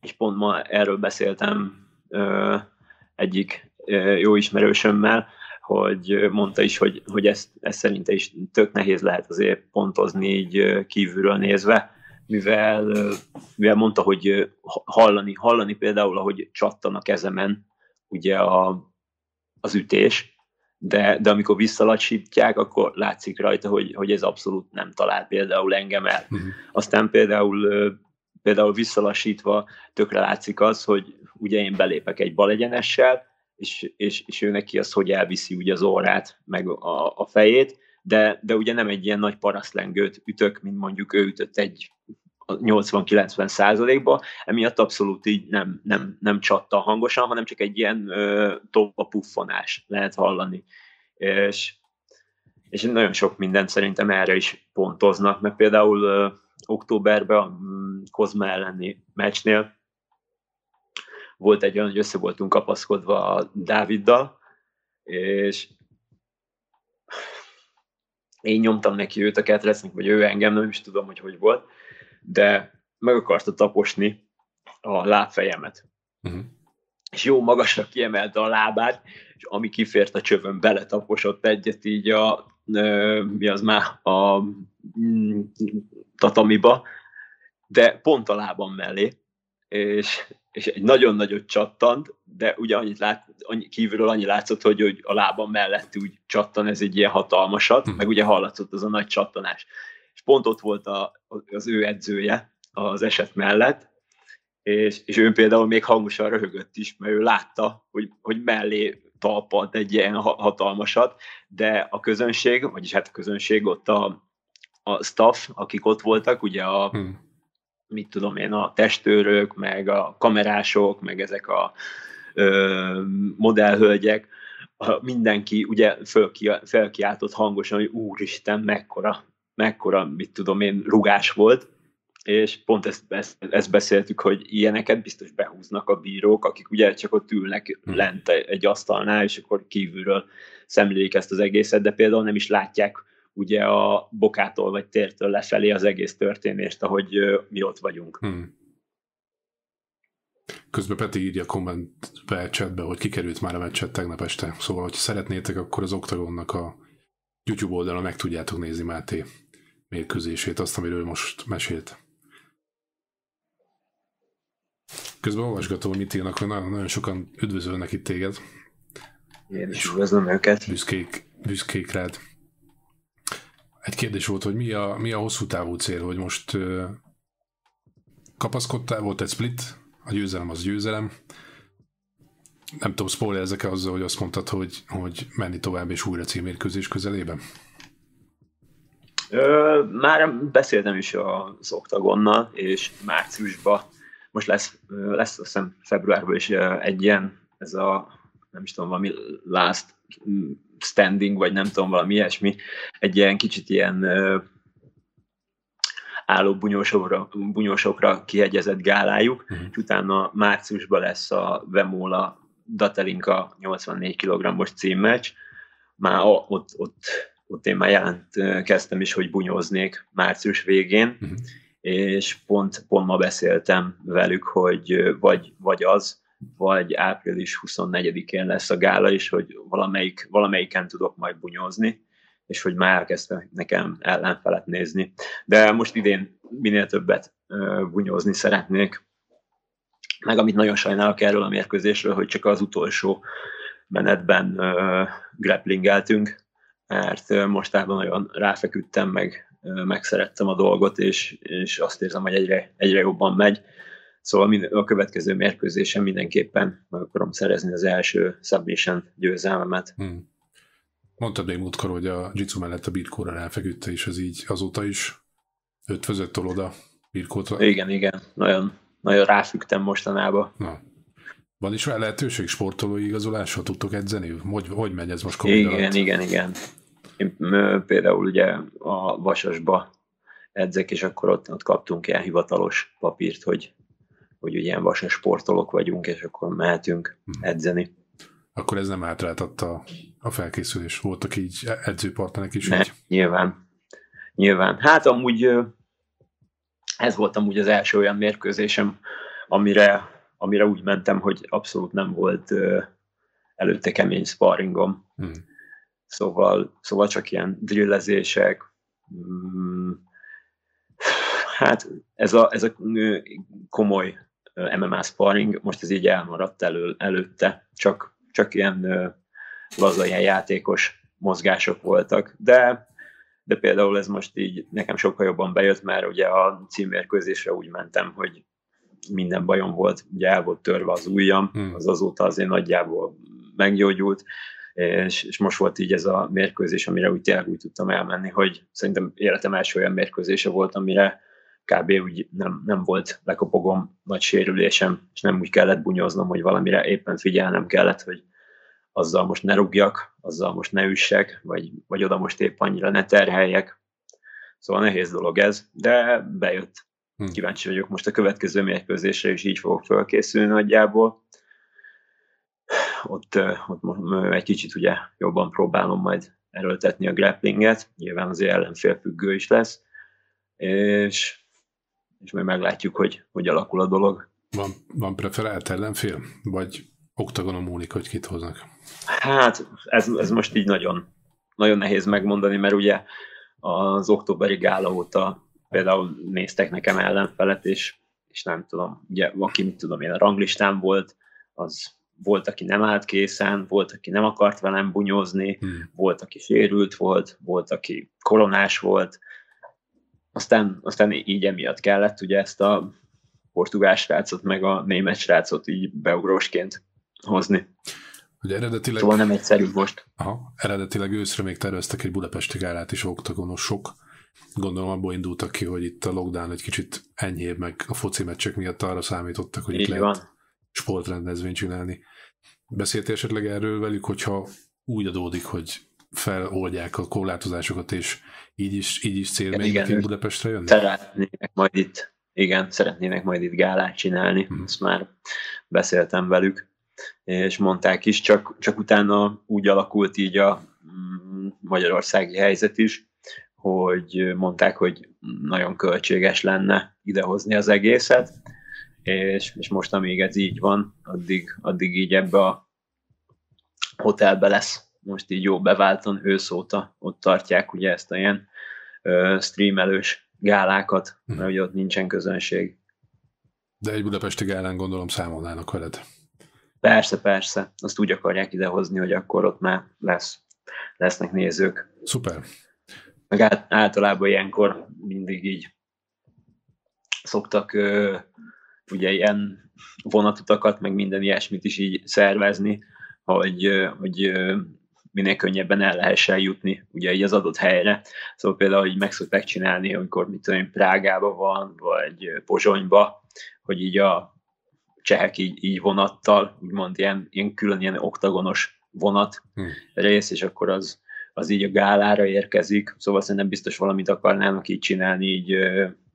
és pont ma erről beszéltem egyik jó ismerősömmel, hogy mondta is, hogy, hogy ezt, ezt szerinte is tök nehéz lehet azért pontozni így kívülről nézve, mivel, mivel mondta, hogy hallani, hallani például, ahogy csattan a kezemen ugye a, az ütés, de, de amikor visszalacsítják, akkor látszik rajta, hogy, hogy ez abszolút nem talál például engem el. Mhm. Aztán például, például visszalassítva tökre látszik az, hogy ugye én belépek egy balegyenessel, és, és, és ő neki az, hogy elviszi ugye az órát, meg a, a fejét, de, de ugye nem egy ilyen nagy parasztlengőt ütök, mint mondjuk ő ütött egy 80-90 százalékba, emiatt abszolút így nem, nem, nem csatta hangosan, hanem csak egy ilyen ö, tolva puffanás lehet hallani. És, és nagyon sok mindent szerintem erre is pontoznak, mert például ö, októberben a mm, Kozma elleni meccsnél volt egy olyan, hogy össze voltunk kapaszkodva a Dáviddal, és én nyomtam neki őt a ketrecnek, vagy ő engem, nem is tudom, hogy hogy volt, de meg akarta taposni a lábfejemet. Mhm. És jó magasra kiemelte a lábát, és ami kifért a csövön, beletaposott egyet így a, ö, mi az már, a mm, tatamiba, de pont a lábam mellé, és, és egy nagyon nagyot csattant, de ugye annyit lát, annyi, kívülről annyi látszott, hogy, hogy a lábam mellett úgy csattan, ez egy ilyen hatalmasat, Hm. meg ugye hallatszott az a nagy csattanás. Pont ott volt a, az ő edzője az eset mellett, és, és ő például még hangosan röhögött is, mert ő látta, hogy, hogy mellé talpalt egy ilyen ha- hatalmasat, de a közönség, vagyis hát a közönség ott a, a staff, akik ott voltak, ugye a, Hm. mit tudom én, a testőrök, meg a kamerások, meg ezek a ö, modellhölgyek, mindenki ugye fölki, felkiáltott hangosan, hogy úristen, mekkora, mekkora, mit tudom én, rugás volt, és pont ezt, ezt, ezt beszéltük, hogy ilyeneket biztos behúznak a bírók, akik ugye csak ott ülnek Hmm. lent egy asztalnál, és akkor kívülről szemlélik ezt az egészet, de például nem is látják ugye a bokától vagy tértől lefelé az egész történést, ahogy mi ott vagyunk. Hmm. Közben Peti írja a kommentbe, chatbe, hogy kikerült már a meccset tegnap este. Szóval, hogy szeretnétek, akkor az Octagonnak a YouTube oldalon meg tudjátok nézni Máté mérkőzését, azt, amiről most mesélt. Közben olvasgatom, hogy mit írnak, hogy nagyon, nagyon sokan üdvözölnek itt téged. Én is üdvözlöm őket. büszkék, büszkék rád. egy kérdés volt, hogy mi a, mi a hosszú távú cél, hogy most kapaszkodtál, volt egy split, a győzelem az győzelem. Nem tudom, spoiler ezek azzal, hogy azt mondtad, hogy, hogy menni tovább és újra címérkőzés közelében? Ö, már beszéltem is az Oktagonnal, és márciusban, most lesz, lesz azt hiszem februárban is egy ilyen, ez a, nem is tudom, valami last standing, vagy nem tudom, valami ilyesmi, egy ilyen kicsit ilyen álló bunyósokra, bunyósokra kihegyezett gálájuk, uh-huh. és utána márciusban lesz a Vemola Datelinka 84 kg-os címmeccs, már ott, ott, ott én már jelent kezdtem is, hogy bunyóznék március végén, uh-huh. és pont, pont ma beszéltem velük, hogy vagy, vagy az, vagy április 24-én lesz a gála is, hogy valamelyik, valamelyiken tudok majd bunyózni, és hogy már elkezdte nekem ellenfelet nézni. De most idén minél többet bunyózni szeretnék. Meg amit nagyon sajnálok erről a mérkőzésről, hogy csak az utolsó menetben grapplingeltünk, mert mostában nagyon ráfeküdtem, meg megszerettem a dolgot, és, és azt érzem, hogy egyre, egyre jobban megy. Szóval minden, a következő mérkőzésen mindenképpen meg akarom szerezni az első submission győzelmemet. Hmm. Mondtad még múltkor, hogy a Jitsu mellett a birkóra ráfeküdte, és ez így azóta is ötvözött oda birkótra. Igen, igen. Nagyon, nagyon ráfügtem mostanában. Na. Van is rá lehetőség sportolói igazolásra? Tudtok edzeni? Hogy, hogy megy ez most Covid Igen, alatt? igen, igen. Én például ugye a Vasasba edzek, és akkor ott, ott kaptunk ilyen hivatalos papírt, hogy, hogy ugye ilyen vasas sportolók vagyunk, és akkor mehetünk hmm. edzeni. Akkor ez nem hátráltatta a felkészülés. Voltak így edzőpartnerek is? Ne, így? nyilván. Nyilván. Hát amúgy ez volt amúgy az első olyan mérkőzésem, amire, amire úgy mentem, hogy abszolút nem volt előtte kemény sparringom. Hmm. Szóval, szóval csak ilyen drillezések, mm, hát ez a, ez a komoly MMA sparring, most ez így elmaradt elő, előtte, csak, csak ilyen laza ilyen játékos mozgások voltak, de, de például ez most így nekem sokkal jobban bejött, mert ugye a címmérkőzésre úgy mentem, hogy minden bajom volt, ugye el volt törve az ujjam, hmm. az azóta azért nagyjából meggyógyult, és, és most volt így ez a mérkőzés, amire úgy tényleg úgy tudtam elmenni, hogy szerintem életem első olyan mérkőzése volt, amire kb. úgy nem, nem volt lekopogom nagy sérülésem, és nem úgy kellett bunyoznom, hogy valamire éppen figyelnem kellett, hogy azzal most ne rúgjak, azzal most ne üssek, vagy, vagy oda most épp annyira ne terheljek. Szóval nehéz dolog ez, de bejött. Hm. Kíváncsi vagyok most a következő mérkőzésre, és így fogok felkészülni nagyjából. Ott, ott egy kicsit ugye jobban próbálom majd erőltetni a grapplinget, nyilván azért ellenfél függő is lesz, és, és majd meglátjuk, hogy hogy alakul a dolog. Van, van preferált ellenfél? Vagy oktagonon múlik, hogy kit hoznak? Hát ez, ez most így nagyon, nagyon nehéz megmondani, mert ugye az októberi gála óta például néztek nekem ellenfelet, és, és nem tudom, ugye aki, mit tudom én, a ranglistán volt, az volt, aki nem állt készen, volt, aki nem akart velem bunyózni, hmm. volt, aki sérült volt, volt, aki koronás volt, aztán, aztán így emiatt kellett ugye ezt a portugál srácot, meg a német srácot így beugrósként hozni. Ugye eredetileg... Szóval nem egyszerű most. Aha, eredetileg őszre még terveztek egy budapesti gálát is oktagonosok. Gondolom abból indultak ki, hogy itt a lockdown egy kicsit enyhébb, meg a foci meccsek miatt arra számítottak, hogy Így itt van. lehet sportrendezvényt csinálni. Beszélt esetleg erről velük, hogyha úgy adódik, hogy feloldják a korlátozásokat, és így is, így is cél még Budapestre jönni? Szeretnének majd itt, igen, szeretnének majd itt gálát csinálni, hmm. ezt már beszéltem velük és mondták is, csak, csak utána úgy alakult így a mm, magyarországi helyzet is, hogy mondták, hogy nagyon költséges lenne idehozni az egészet, és, és most amíg ez így van, addig, addig így ebbe a hotelbe lesz most így jó beváltan őszóta ott tartják ugye ezt a ilyen ö, streamelős gálákat, mert mhm. ugye ott nincsen közönség. De egy budapesti gálán gondolom számolnának veled. Persze, persze. Azt úgy akarják idehozni, hogy akkor ott már lesz, lesznek nézők. Szuper. Meg át, általában ilyenkor mindig így szoktak ö, ugye ilyen vonatutakat, meg minden ilyesmit is így szervezni, hogy, hogy minél könnyebben el lehessen jutni ugye így az adott helyre. Szóval például, hogy meg szokták csinálni, amikor mit tudom, Prágába van, vagy Pozsonyba, hogy így a csehek így, így vonattal, úgymond ilyen, ilyen külön ilyen oktagonos vonat hmm. rész, és akkor az, az így a gálára érkezik, szóval szerintem biztos valamit akarnának így csinálni így,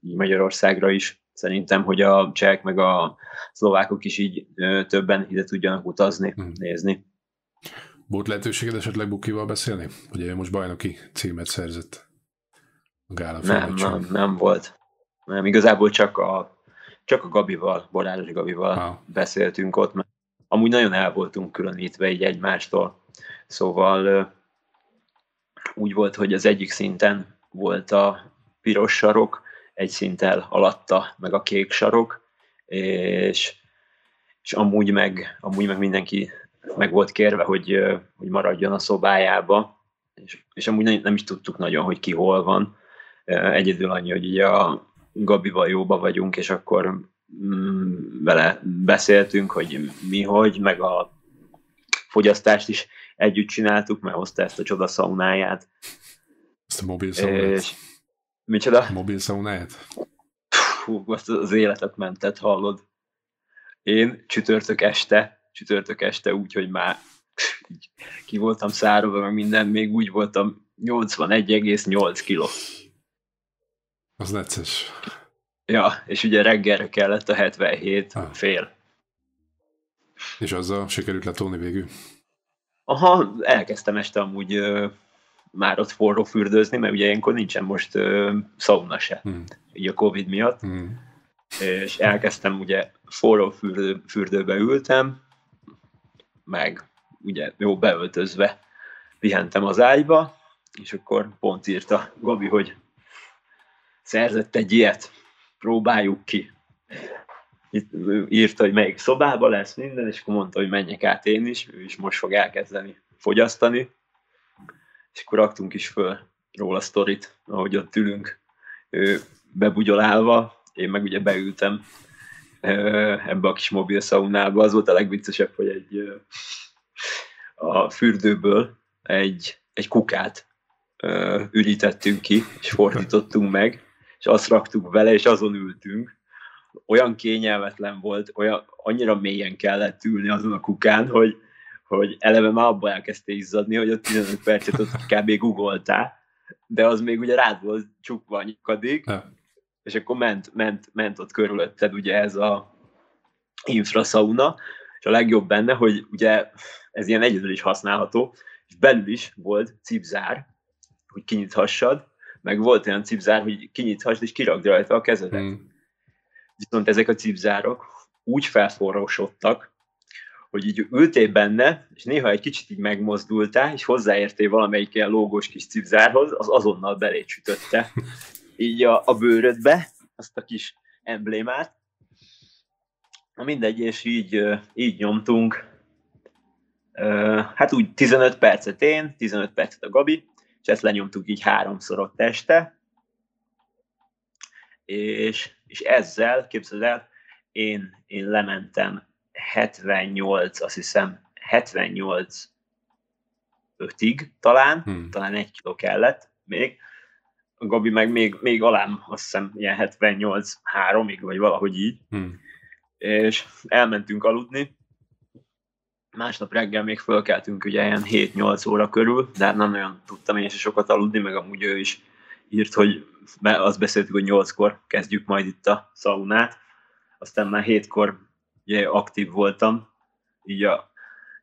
így Magyarországra is. Szerintem, hogy a csehek meg a szlovákok is így többen ide tudjanak utazni, hmm. nézni. Volt lehetőséged esetleg Bukival beszélni? Ugye most bajnoki címet szerzett a Gála nem, nem, nem volt. Nem, igazából csak a, csak a Gabival, Boráros Gabival ha. beszéltünk ott, mert amúgy nagyon el voltunk különítve így egymástól. Szóval úgy volt, hogy az egyik szinten volt a piros sarok, egy szinttel alatta meg a kék sarok, és, és amúgy, meg, amúgy meg mindenki meg volt kérve, hogy, hogy maradjon a szobájába, és, és amúgy nem is tudtuk nagyon, hogy ki hol van. Egyedül annyi, hogy ugye a Gabival jóba vagyunk, és akkor mm, vele beszéltünk, hogy mi hogy, meg a fogyasztást is együtt csináltuk, mert hozta ezt a csoda szaunáját. Ezt a mobil szaunát? És... Micsoda? A mobil szaunáját? Hú, azt az életet mentett, hallod. Én csütörtök este csütörtök este úgy, hogy már ki voltam száróba, meg minden, még úgy voltam 81,8 kiló. Az necces. Ja, és ugye reggelre kellett a 77 ah. fél. És azzal sikerült letolni végül? Aha, elkezdtem este amúgy ö, már ott forró fürdőzni, mert ugye ilyenkor nincsen most ö, szauna se, hmm. így a Covid miatt. Hmm. És elkezdtem ugye forró fürdő, fürdőbe ültem, meg ugye jó beöltözve pihentem az ágyba, és akkor pont írta Gabi, hogy szerzett egy ilyet, próbáljuk ki. Itt írta, hogy melyik szobába lesz minden, és akkor mondta, hogy menjek át én is, ő is most fog elkezdeni fogyasztani, és akkor raktunk is föl róla sztorit, ahogy ott ülünk, bebugyolálva, én meg ugye beültem ebbe a kis mobil szaunába. Az volt a legviccesebb, hogy egy a fürdőből egy, egy kukát ürítettünk ki, és fordítottunk meg, és azt raktuk vele, és azon ültünk. Olyan kényelmetlen volt, olyan, annyira mélyen kellett ülni azon a kukán, hogy, hogy eleve már abba elkezdte izzadni, hogy a 15 percet ott kb. googoltál, de az még ugye rád volt csukva a nyakadig, és akkor ment, ment, ment ott körülötted ugye ez a infraszauna, és a legjobb benne, hogy ugye ez ilyen egyedül is használható, és belül is volt cipzár, hogy kinyithassad, meg volt olyan cipzár, hogy kinyithassd és kirakd rajta a kezedet. Hmm. Viszont ezek a cipzárok úgy felforrósodtak, hogy így ültél benne, és néha egy kicsit így megmozdultál, és hozzáértél valamelyik ilyen lógós kis cipzárhoz, az azonnal belétsütötte így a, a bőrödbe, azt a kis emblémát. Na mindegy, és így, így nyomtunk. Hát úgy 15 percet én, 15 percet a Gabi, és ezt lenyomtuk így háromszor ott este. És, és ezzel, képzeld el, én, én lementem 78, azt hiszem 78 5-ig talán, hmm. talán egy kiló kellett még, a Gabi meg még, még alám, azt hiszem, ilyen 78 3-ig, vagy valahogy így. Hmm. És elmentünk aludni. Másnap reggel még fölkeltünk ugye ilyen 7-8 óra körül, de hát nem nagyon tudtam én is sokat aludni, meg amúgy ő is írt, hogy be, azt beszéltük, hogy 8-kor kezdjük majd itt a szaunát. Aztán már 7-kor ugye, aktív voltam, így a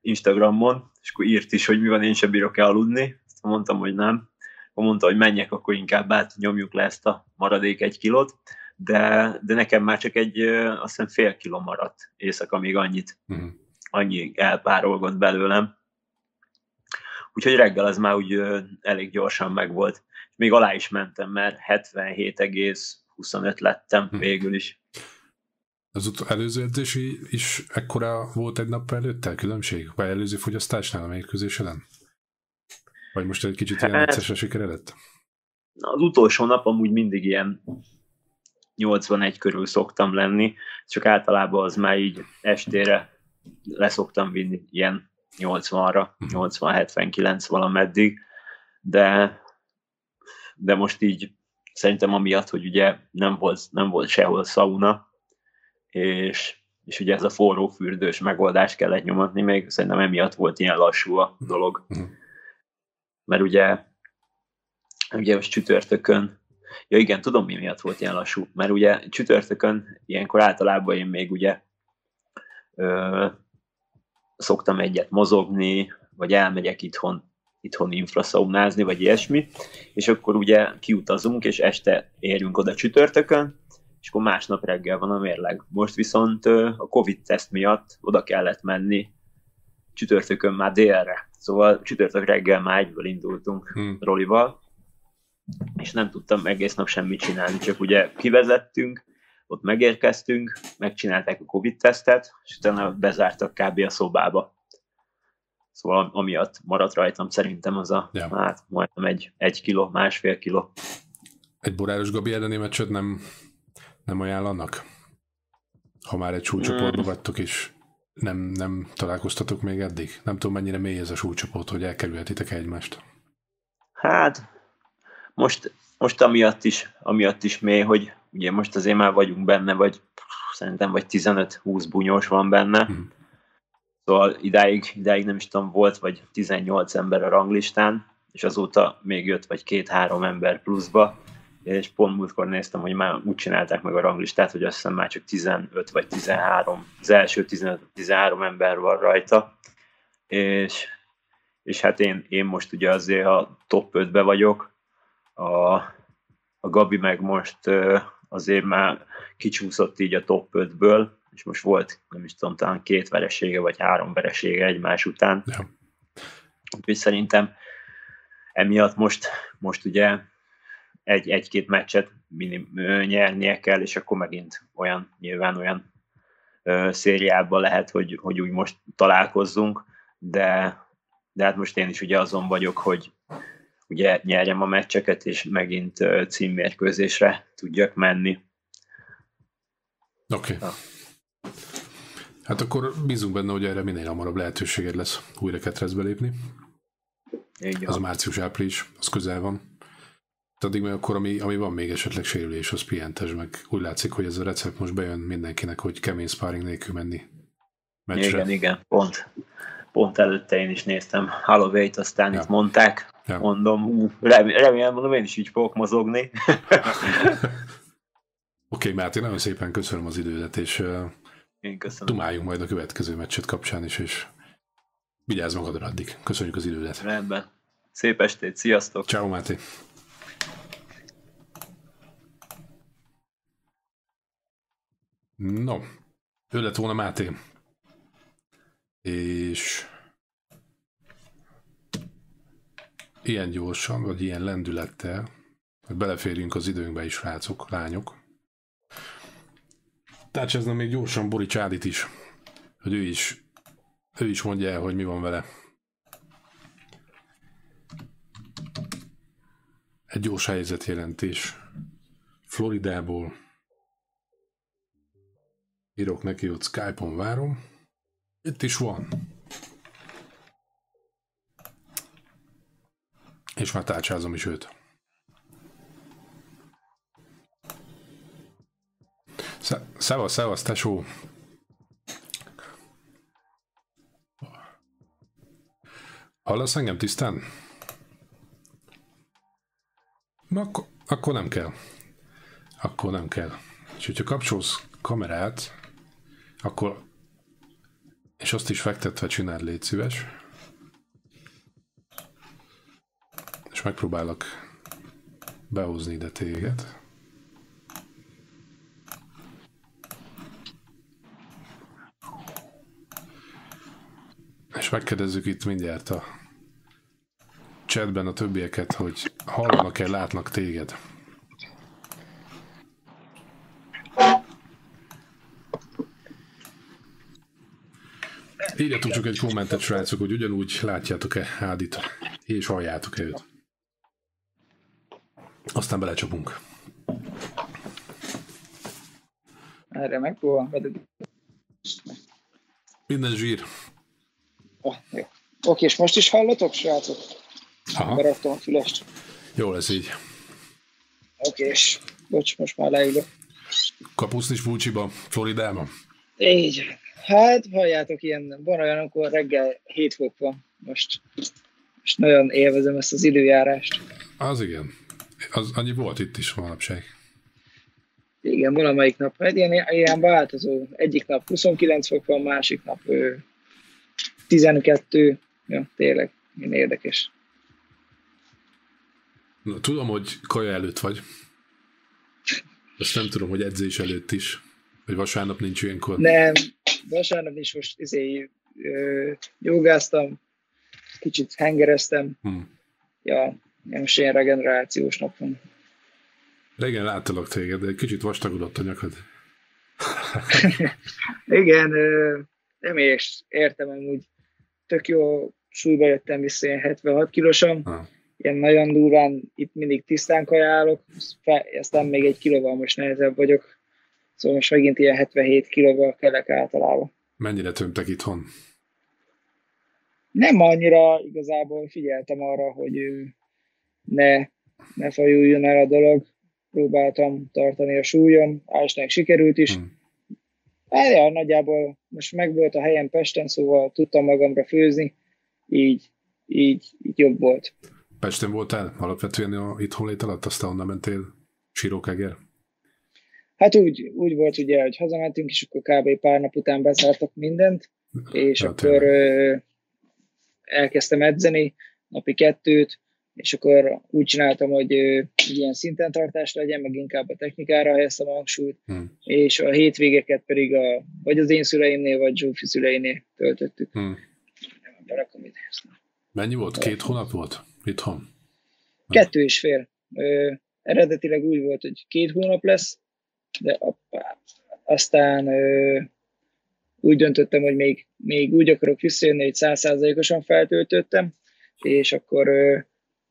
Instagramon, és akkor írt is, hogy mi van, én sem bírok el aludni. Aztán mondtam, hogy nem akkor mondta, hogy menjek, akkor inkább át nyomjuk le ezt a maradék egy kilót, de, de nekem már csak egy, azt hiszem fél kiló maradt éjszaka, még annyit, uh-huh. annyi elpárolgott belőlem. Úgyhogy reggel az már úgy elég gyorsan megvolt. Még alá is mentem, mert 77,25 lettem uh-huh. végül is. Az ut- előző edzési is ekkora volt egy nap előtte különbség? Vagy előző fogyasztásnál a mérkőzés ellen? Vagy most egy kicsit ilyen hát, egyszerre sikeredett? az utolsó nap amúgy mindig ilyen 81 körül szoktam lenni, csak általában az már így estére leszoktam vinni ilyen 80-ra, 80-79 valameddig, de, de most így szerintem amiatt, hogy ugye nem volt, nem volt sehol szauna, és, és ugye ez a forró fürdős megoldás kellett nyomatni, még szerintem emiatt volt ilyen lassú a dolog. Mhm. Mert ugye, ugye most csütörtökön, ja igen, tudom mi miatt volt ilyen lassú, mert ugye csütörtökön ilyenkor általában én még ugye ö, szoktam egyet mozogni, vagy elmegyek itthon, itthon infraszaunázni, vagy ilyesmi, és akkor ugye kiutazunk, és este érünk oda csütörtökön, és akkor másnap reggel van a mérleg. Most viszont a Covid-teszt miatt oda kellett menni csütörtökön már délre. Szóval csütörtök reggel már egyből indultunk hmm. Rolival, és nem tudtam egész nap semmit csinálni, csak ugye kivezettünk, ott megérkeztünk, megcsinálták a Covid-tesztet, és utána bezártak kb. a szobába. Szóval amiatt maradt rajtam szerintem az a, ja. hát majdnem egy, egy kiló, másfél kiló. Egy Boráros Gabi elleni meccset nem, nem ajánlanak? Ha már egy súlycsoportban mm. vagytok, és nem, nem találkoztatok még eddig? Nem tudom, mennyire mély ez a súlycsoport, hogy elkerülhetitek egymást. Hát, most, most amiatt is, amiatt is mély, hogy ugye most azért már vagyunk benne, vagy szerintem vagy 15-20 bunyós van benne, hmm. Szóval idáig, idáig nem is tudom, volt vagy 18 ember a ranglistán, és azóta még jött vagy két-három ember pluszba, és pont múltkor néztem, hogy már úgy csinálták meg a ranglistát, hogy azt hiszem már csak 15 vagy 13, az első 15-13 ember van rajta, és, és hát én, én most ugye azért a top 5-be vagyok, a, a Gabi meg most azért már kicsúszott így a top 5-ből, és most volt, nem is tudom, talán két veresége, vagy három veresége egymás után. Ja. Úgyhogy szerintem emiatt most, most ugye egy, egy-két meccset minim, nyernie kell, és akkor megint olyan, nyilván olyan ö, szériában lehet, hogy, hogy úgy most találkozzunk, de, de hát most én is ugye azon vagyok, hogy ugye nyerjem a meccseket, és megint címmérkőzésre tudjak menni. Oké. Okay. Hát akkor bízunk benne, hogy erre minél hamarabb lehetőséged lesz újra ketrezbe lépni. Igen. Az a március-április, az közel van. Addig meg akkor, ami, ami van még esetleg sérülés, az pihentes, meg úgy látszik, hogy ez a recept most bejön mindenkinek, hogy kemény sparring nélkül menni meccsre. Igen, igen, pont, pont előtte én is néztem holloway aztán ja. itt mondták, ja. mondom, ú, remélem, mondom, én is így fogok mozogni. Oké, okay, Máté, nagyon szépen köszönöm az idődet, és én köszönöm. dumáljunk majd a következő meccset kapcsán is, és vigyázz magadra addig. Köszönjük az idődet. Rendben. Szép estét, sziasztok! Ciao, Máté! No, ő lett volna Máté. És ilyen gyorsan, vagy ilyen lendülettel, hogy beleférjünk az időnkbe is, rácok, lányok. Tárcsázna még gyorsan Bori Csádit is, hogy ő is, ő is mondja el, hogy mi van vele. Egy gyors helyzetjelentés Floridából. Írok neki, hogy Skype-on várom. Itt is van. És már tárcsázom is őt. Szevasz, szevasz, tesó! Hallasz engem tisztán? Na, akkor, akkor nem kell. Akkor nem kell. És hogyha kapcsolsz kamerát, akkor és azt is fektetve csináld, légy szíves. És megpróbálok behozni ide téged. És megkérdezzük itt mindjárt a chatben a többieket, hogy hallanak-e, látnak téged. Írjatok csak egy kommentet, srácok, hogy ugyanúgy látjátok-e Hádit, és halljátok-e őt. Aztán belecsapunk. Erre megpróbálom. Minden zsír. Oh, jó. Oké, és most is hallatok, srácok? Aha, Beraktam a fülest. jó lesz így. Oké, és bocs, most már leülök. Kapusznis Fulcsiba, Floridába. Így. Hát, halljátok, ilyen, van olyan, amikor reggel 7 fok van most. Most nagyon élvezem ezt az időjárást. Az igen. Az, annyi volt itt is manapság. Igen, valamelyik nap, hát ilyen, ilyen változó. Egyik nap 29 fok van, másik nap ö, 12. Ja, tényleg, ilyen érdekes. Na, tudom, hogy kaja előtt vagy. Azt nem tudom, hogy edzés előtt is. Vagy vasárnap nincs ilyenkor. Nem, vasárnap is most izé, ö, jogáztam, kicsit hengereztem. Hm. Ja, most ilyen regenerációs nap van. Régen láttalak téged, de egy kicsit vastagodott a nyakad. Igen, nem és értem amúgy. Tök jó súlyba jöttem vissza, ilyen 76 kilosan. Ah. Ilyen nagyon durván, itt mindig tisztán kajálok, aztán még egy kilóval most nehezebb vagyok. Szóval most megint ilyen 77 kilóval kelek általában. Mennyire tömtek itthon? Nem annyira igazából figyeltem arra, hogy ne, ne fajuljon el a dolog. Próbáltam tartani a súlyom, Ásnak sikerült is. Hm. Hát ja, nagyjából most megvolt a helyem Pesten, szóval tudtam magamra főzni, így, így, így jobb volt. Pesten voltál alapvetően a itthon lét alatt, aztán onnan mentél Sirókeger? Hát úgy, úgy volt ugye, hogy hazamentünk, és akkor kb. pár nap után bezártak mindent, és Ja, akkor ö, elkezdtem edzeni, napi kettőt, és akkor úgy csináltam, hogy ilyen szinten tartás legyen, meg inkább a technikára helyeztem a hangsúlyt, Hm. és a hétvégeket pedig a, vagy az én szüleimnél, vagy Zsófi szüleinél töltöttük. Hm. Berakom ide. Mennyi volt? Két hónap volt itthon? Kettő és fél. Ö, eredetileg úgy volt, hogy két hónap lesz, de a, aztán ö, úgy döntöttem, hogy még, még úgy akarok visszajönni, hogy százszázalékosan feltöltöttem, és akkor ö,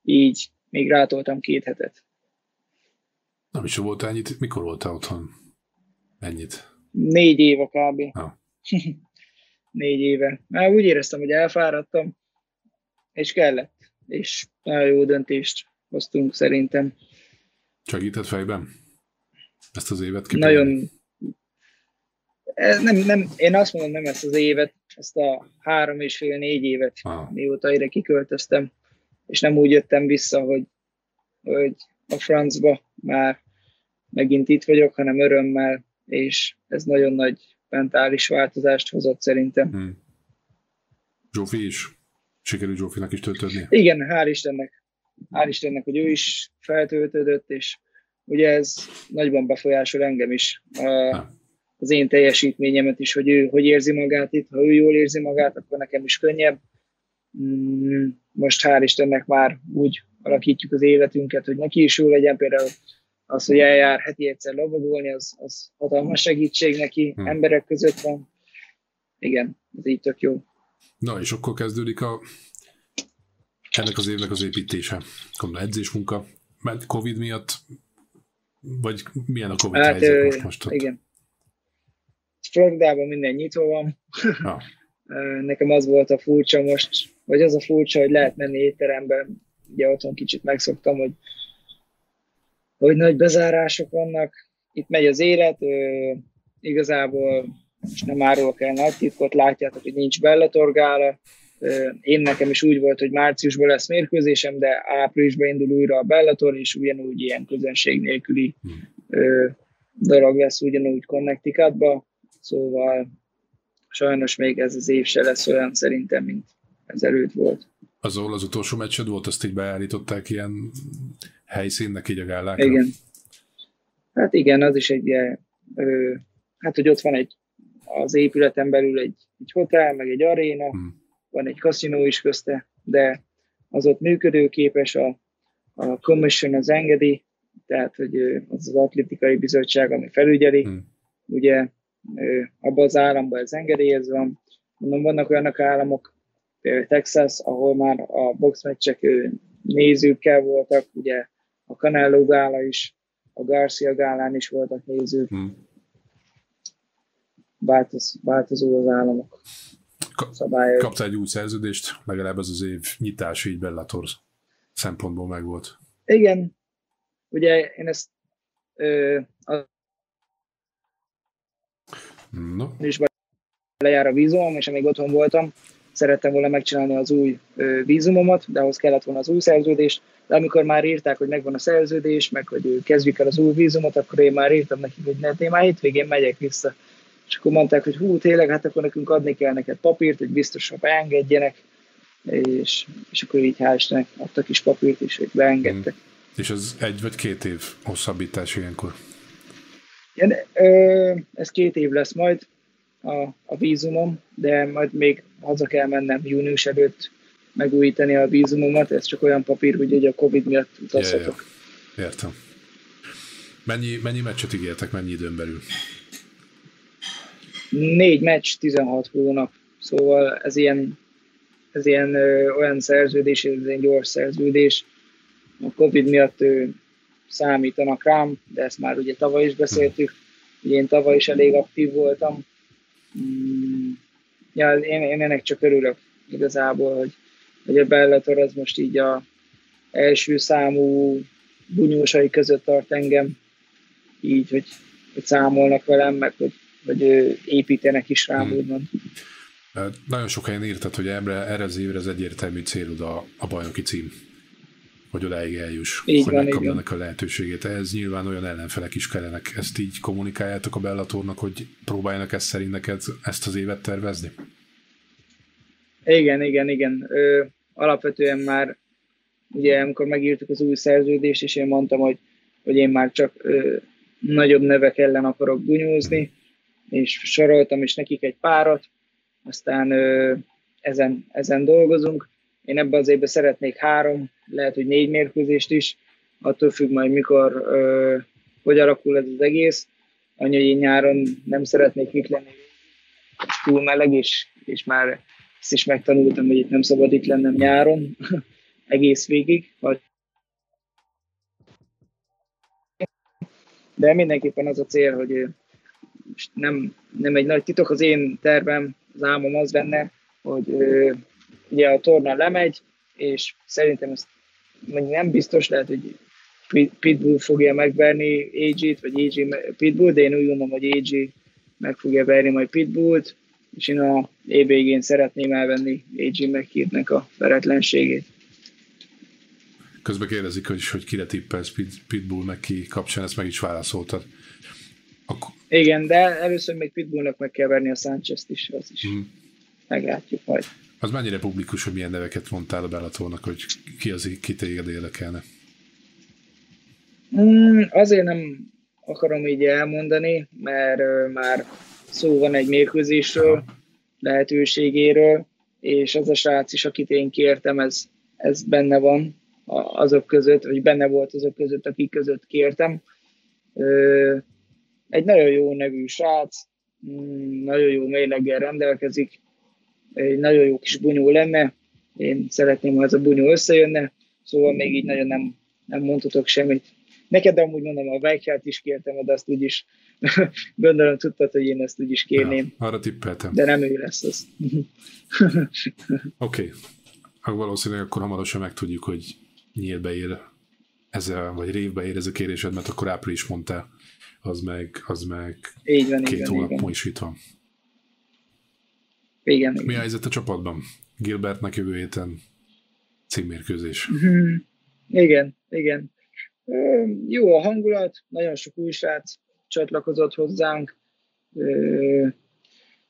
így még rátoltam két hetet. Nem is voltál ennyit. Mikor voltál otthon? Ennyit. Négy éve kb. Ah. Négy éve. Már úgy éreztem, hogy elfáradtam, és kellett. És nagyon jó döntést hoztunk szerintem. Segített fejben? Ezt az évet kipróbálni? Nagyon... Ez nem, nem, én azt mondom, nem ezt az évet, ezt a három és fél, négy évet, Ah. mióta ide kiköltöztem, és nem úgy jöttem vissza, hogy, hogy a francba már megint itt vagyok, hanem örömmel, és ez nagyon nagy mentális változást hozott szerintem. Hm. Zsófi is? Sikerült Zsófinak is töltődni? Igen, hál' Istennek. Hál' Istennek, hogy ő is feltöltődött, és ugye ez nagyban befolyásol engem is. A, az én teljesítményemet is, hogy ő hogy érzi magát itt. Ha ő jól érzi magát, akkor nekem is könnyebb. Mm, Most hál' Istennek már úgy alakítjuk az életünket, hogy neki is jó legyen. Például az, hogy eljár heti egyszer lovagolni, az, az hatalmas segítség neki, Hmm. emberek között van. Igen, ez így tök jó. Na, és akkor kezdődik a ennek az évnek az építése. Gondolom, edzésmunka. Mert Covid miatt, vagy milyen a Covid Hát, helyzet most, most ott? igen. Floridában minden nyitva van. Ö, Nekem az volt a furcsa most, vagy az a furcsa, hogy lehet menni étterembe. Ugye otthon kicsit megszoktam, hogy, hogy nagy bezárások vannak. Itt megy az élet, ö, igazából most nem árulok el nagy titkot, látjátok, hogy nincs bellatorgála. Én nekem is úgy volt, hogy márciusban lesz mérkőzésem, de áprilisban indul újra a Bellator, és ugyanúgy ilyen közönség nélküli ö, dolog lesz ugyanúgy Connecticutba, szóval sajnos még ez az év se lesz olyan szerintem, mint ezelőtt volt. Az, ahol az utolsó meccsed volt, azt így beállították ilyen helyszínnek így a gálákra? Igen. Hát igen, az is egy ilyen, ö, hát hogy ott van egy az épületen belül egy, egy hotel, meg egy aréna, Hmm. van egy kaszinó is közte, de az ott működőképes, a, a commission az engedi, tehát hogy az az atlétikai bizottság, ami felügyeli, Hmm. ugye abban az államban ez engedélyezve van. Mondom, vannak olyanok államok, például Texas, ahol már a boxmeccsek nézőkkel voltak, ugye Hmm. Változ, változó az államok szabályai. Kaptál egy új szerződést, legalább ez az év nyitás így Bellator szempontból megvolt. Igen, ugye én ezt ö, No, is lejár a vízumom, és amíg otthon voltam, szerettem volna megcsinálni az új vízumomat, de ahhoz kellett volna az új szerződés, de amikor már írták, hogy megvan a szerződés, meg hogy kezdjük el az új vízumot, akkor én már írtam nekik, hogy ne, én már hétvégén megyek vissza. És akkor mondták, hogy hú, tényleg, hát akkor nekünk adni kell neked papírt, hogy biztosan beengedjenek, és, és akkor így hál' Istennek adtak is papírt is, hogy beengedtek. és az egy vagy két év hosszabbítás ilyenkor. Ö, ez két év lesz majd a, a vízumom, de majd még haza kell mennem június előtt megújítani a vízumomat, ez csak olyan papír, hogy ugye a Covid miatt utazhatok. Értem. Mennyi, mennyi meccset ígértek, mennyi időn belül? Négy meccs, 16 hónap, szóval ez ilyen, ez ilyen ö, olyan szerződés, ez egy gyors szerződés. A Covid miatt ö, számítanak rám, de ezt már ugye tavaly is beszéltük, ugye én tavaly is elég aktív voltam. Mm, ja, én, én ennek csak örülök igazából, hogy, hogy a Bellator az most így a első számú bunyósai között tart engem, így, hogy, hogy számolnak velem, meg hogy, hogy építenek is rám, Hmm. úgymond. Nagyon sok helyen írtad, hogy erre, erre az évre az egyértelmű célod a, a bajnoki cím. Hogy odáig eljuss, Így hogy van, megkapjanak a lehetőségét. Ez nyilván olyan ellenfelek is kellenek. Ezt így kommunikáljátok a Bellatornak, hogy próbáljanak ezt szerint neked ezt az évet tervezni? Igen, igen, igen. Ö, alapvetően már ugye amikor megírtuk az új szerződést, és én mondtam, hogy, hogy én már csak ö, nagyobb nevek ellen akarok bunyózni, és soroltam is nekik egy párat, aztán ö, ezen, ezen dolgozunk. Én ebben az évben szeretnék három, lehet, hogy négy mérkőzést is, attól függ majd mikor, ö, hogy alakul ez az egész. Annyi, hogy nyáron nem szeretnék itt lenni, túl meleg, és, és már ezt is megtanultam, hogy itt nem szabad itt lennem nyáron, egész végig. Vagy... De mindenképpen az a cél, hogy nem, nem egy nagy titok, az én tervem, az álmom az lenne, hogy ugye a torna lemegy, és szerintem ez mondjuk nem biztos, lehet, hogy Pit- Pitbull fogja megverni AG-t, vagy AG Pitbull, de én úgy gondolom, hogy AG meg fogja verni majd Pitbullt, és én a év végén szeretném elvenni AG McKeednek a veretlenségét. Közben kérdezik, hogy, hogy kire tippelsz Pit- Pitbull meg ki kapcsán, ezt meg is válaszoltad. Akkor, Igen, de először még Pitbullnak meg kell verni a Sánchez-t is, az is Mhm. meglátjuk majd. Az mennyire publikus, hogy milyen neveket mondtál a Bellatornak, hogy ki az, ki téged érdekelne? Mm, azért nem akarom így elmondani, mert ö, már szó van egy mérkőzésről, lehetőségéről, és az a srác is, akit én kértem, ez, ez benne van azok között, vagy benne volt azok között, akik között kértem. Ö, egy nagyon jó nevű srác, mm, nagyon jó méleggel rendelkezik, egy nagyon jó kis bunyó lenne, én szeretném, ha ez a bunyó összejönne, szóval még így nagyon nem, nem mondhatok semmit. Neked amúgy mondom, a Weichert is kértem, de azt úgyis gondolom tudtad, hogy én ezt úgyis kérném, Ja, arra tippeltem. de nem ő lesz az. Oké. Okay. Valószínűleg akkor hamarosan megtudjuk, hogy nyílt beér ezzel, vagy révbe ér ez a kérésed, mert akkor április mondtál, az meg, az meg Így van, két hónap múlva is itt van. Igen, Mi a igen. helyzet a csapatban? Gilbertnek jövő héten címmérkőzés. Mhm. Igen, igen. Ö, Jó a hangulat, nagyon sok új srác csatlakozott hozzánk. Ö,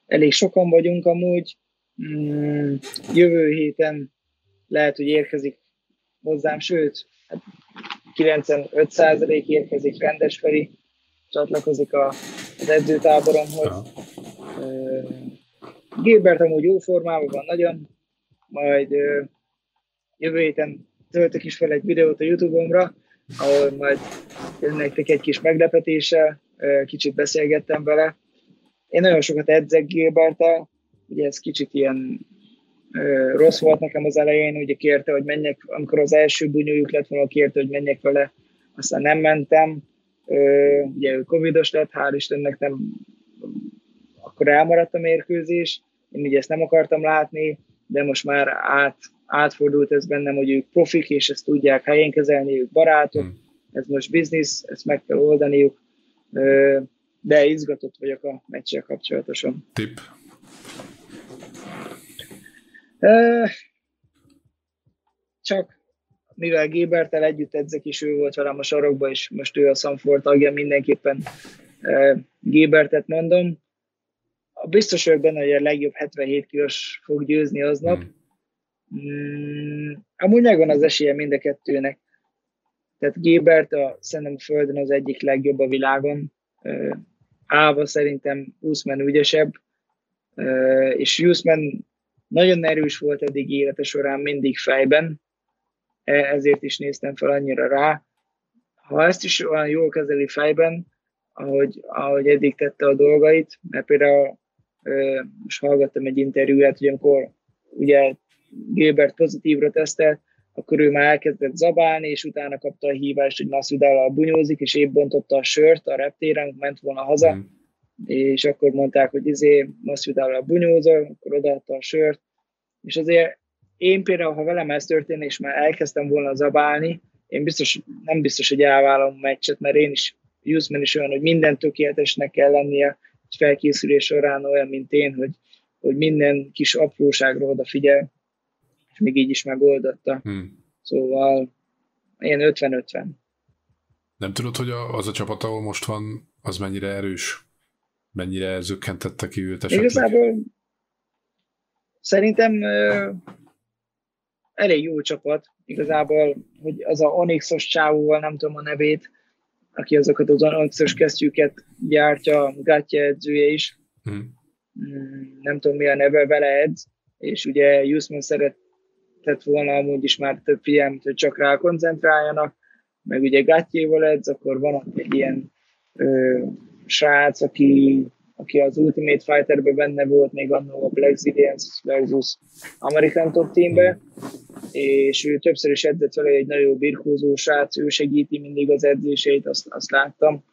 Elég sokan vagyunk amúgy. Mm, Jövő héten lehet, hogy érkezik hozzám, sőt, hát 95% érkezik rendes Feri, csatlakozik a, az edzőtáboromhoz. Ja. Ö, Gilbert amúgy jó formában van nagyon, majd ö, jövő héten töltök is fel egy videót a Youtube-omra, ahol majd nektek egy kis meglepetéssel, ö, kicsit beszélgettem vele. Én nagyon sokat edzek Gilberttel, ugye ez kicsit ilyen ö, rossz volt nekem az elején, ugye kérte, hogy menjek, amikor az első bunyójuk lett volna, kérte, hogy menjek vele aztán nem mentem, ugye ő covidos lett, hál' Istennek nem, akkor elmaradt a mérkőzés, én ugye ezt nem akartam látni, de most már át, átfordult ez bennem, hogy ők profik, és ezt tudják helyén kezelni, ők barátok, hmm. ez most biznisz, ezt meg kell oldaniuk, de izgatott vagyok a meccsel kapcsolatosan. Tip? Csak mivel Gébertel együtt edzek, és ő volt velem a sarokba, és most ő a Sanford tagja, mindenképpen Gébertet mondom. Biztos vagyok benne, hogy a legjobb 77 kilós fog győzni aznap. Mm. amúgy megvan az esélye mind a kettőnek. Tehát Gébert a, szerintem a Földön az egyik legjobb a világon. Áva szerintem Usman ügyesebb, és Usman nagyon erős volt eddig élete során mindig fejben, e, ezért is néztem fel annyira rá. Ha ezt is olyan jól kezeli fejben, ahogy, ahogy eddig tette a dolgait, mert például most hallgattam egy interjúját, hogy amikor ugye Gilbert pozitívra tesztelt, akkor ő már elkezdett zabálni, és utána kapta a hívást, hogy Masvidal bunyózik, és épp bontotta a sört a reptéren, ment volna haza, mm. és akkor mondták, hogy izé Masvidal bunyózol, akkor odaadta a sört, és azért én például, ha velem ez történne, és már elkezdtem volna zabálni, én biztos, nem biztos, hogy elvállom a meccset, mert én is, Jusman is olyan, hogy minden tökéletesnek kell lennie, felkészülés során olyan, mint én, hogy, hogy minden kis apróságra odafigyel, és még így is megoldotta. Hmm. Szóval én 50-50. Nem tudod, hogy az a csapat, ahol most van, az mennyire erős? Mennyire zökkentette ki őt esetleg? Igazából szerintem ö, elég jó csapat. Igazából, hogy az a Onyxos csávóval, nem tudom a nevét, aki azokat az Onyxos kesztyűket gyártja, Gatya edzője is. Hmm. Nem tudom, mi a neve, vele edz, és ugye Jusman szeret tett volna amúgy is már több figyelmet, hogy csak rá koncentráljanak, meg ugye Gatjéval edz, akkor van ott egy ilyen ö, srác, aki, aki az Ultimate Fighterben benne volt, még annól a Black Zillions versus American Top Teambe, és ő többször is edzett vele egy nagyon birkózó srác, ő segíti mindig az edzéseit, azt, azt láttam.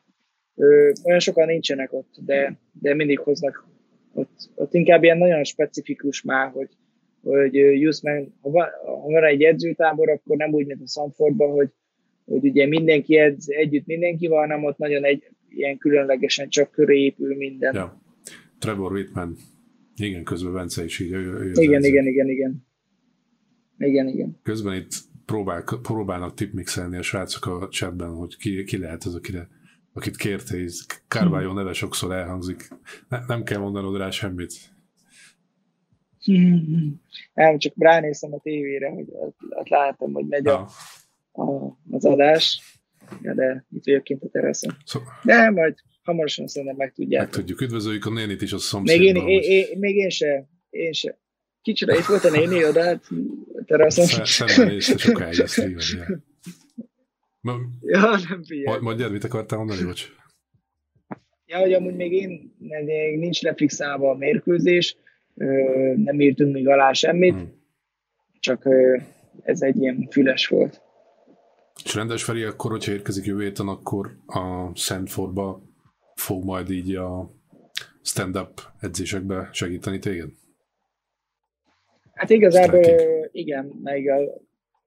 Ö, olyan sokan nincsenek ott, de, de mindig hoznak ott, ott inkább ilyen nagyon specifikus már, hogy hogy Jusman, ha van, ha van egy edzőtábor, akkor nem úgy, mint a Sanfordban, hogy, hogy ugye mindenki edz együtt mindenki van, hanem ott nagyon egy ilyen különlegesen csak köré épül minden. Ja. Trevor Whitman. Igen, közben Bence is így. Ő, ő igen, igen, igen, igen. Igen, igen. Közben itt próbál, próbálnak tipmixelni a srácok a chatben, hogy ki, ki lehet az, akire, akit kérte, és Carvalho hmm. neve sokszor elhangzik. Ne, nem kell mondanod rá semmit. Nem, csak ránéztem a tévére, hogy ott, ott láttam, hogy megy a, a, az adás, ja, de itt vagyok kint a teraszon. Szóval... De majd hamarosan szerintem meg tudják. Meg tudjuk. Üdvözöljük a nénit is a szomszédban. Még én, én, én, még én se, én se. Kicsire, itt volt a néni odát a teraszon. Szerintem nézte sokáig ezt ja. ja, nem figyelj. Mondjad, mit akartál mondani, bocs? Ja, hogy amúgy még én, még nincs lefixálva a mérkőzés, nem írtunk még alá semmit, hmm. csak ez egy ilyen füles volt. És rendes Feri, akkor, hogyha érkezik jövő héten, akkor a Szentfordba fog majd így a stand-up edzésekbe segíteni téged? Hát igazából igen, meg a,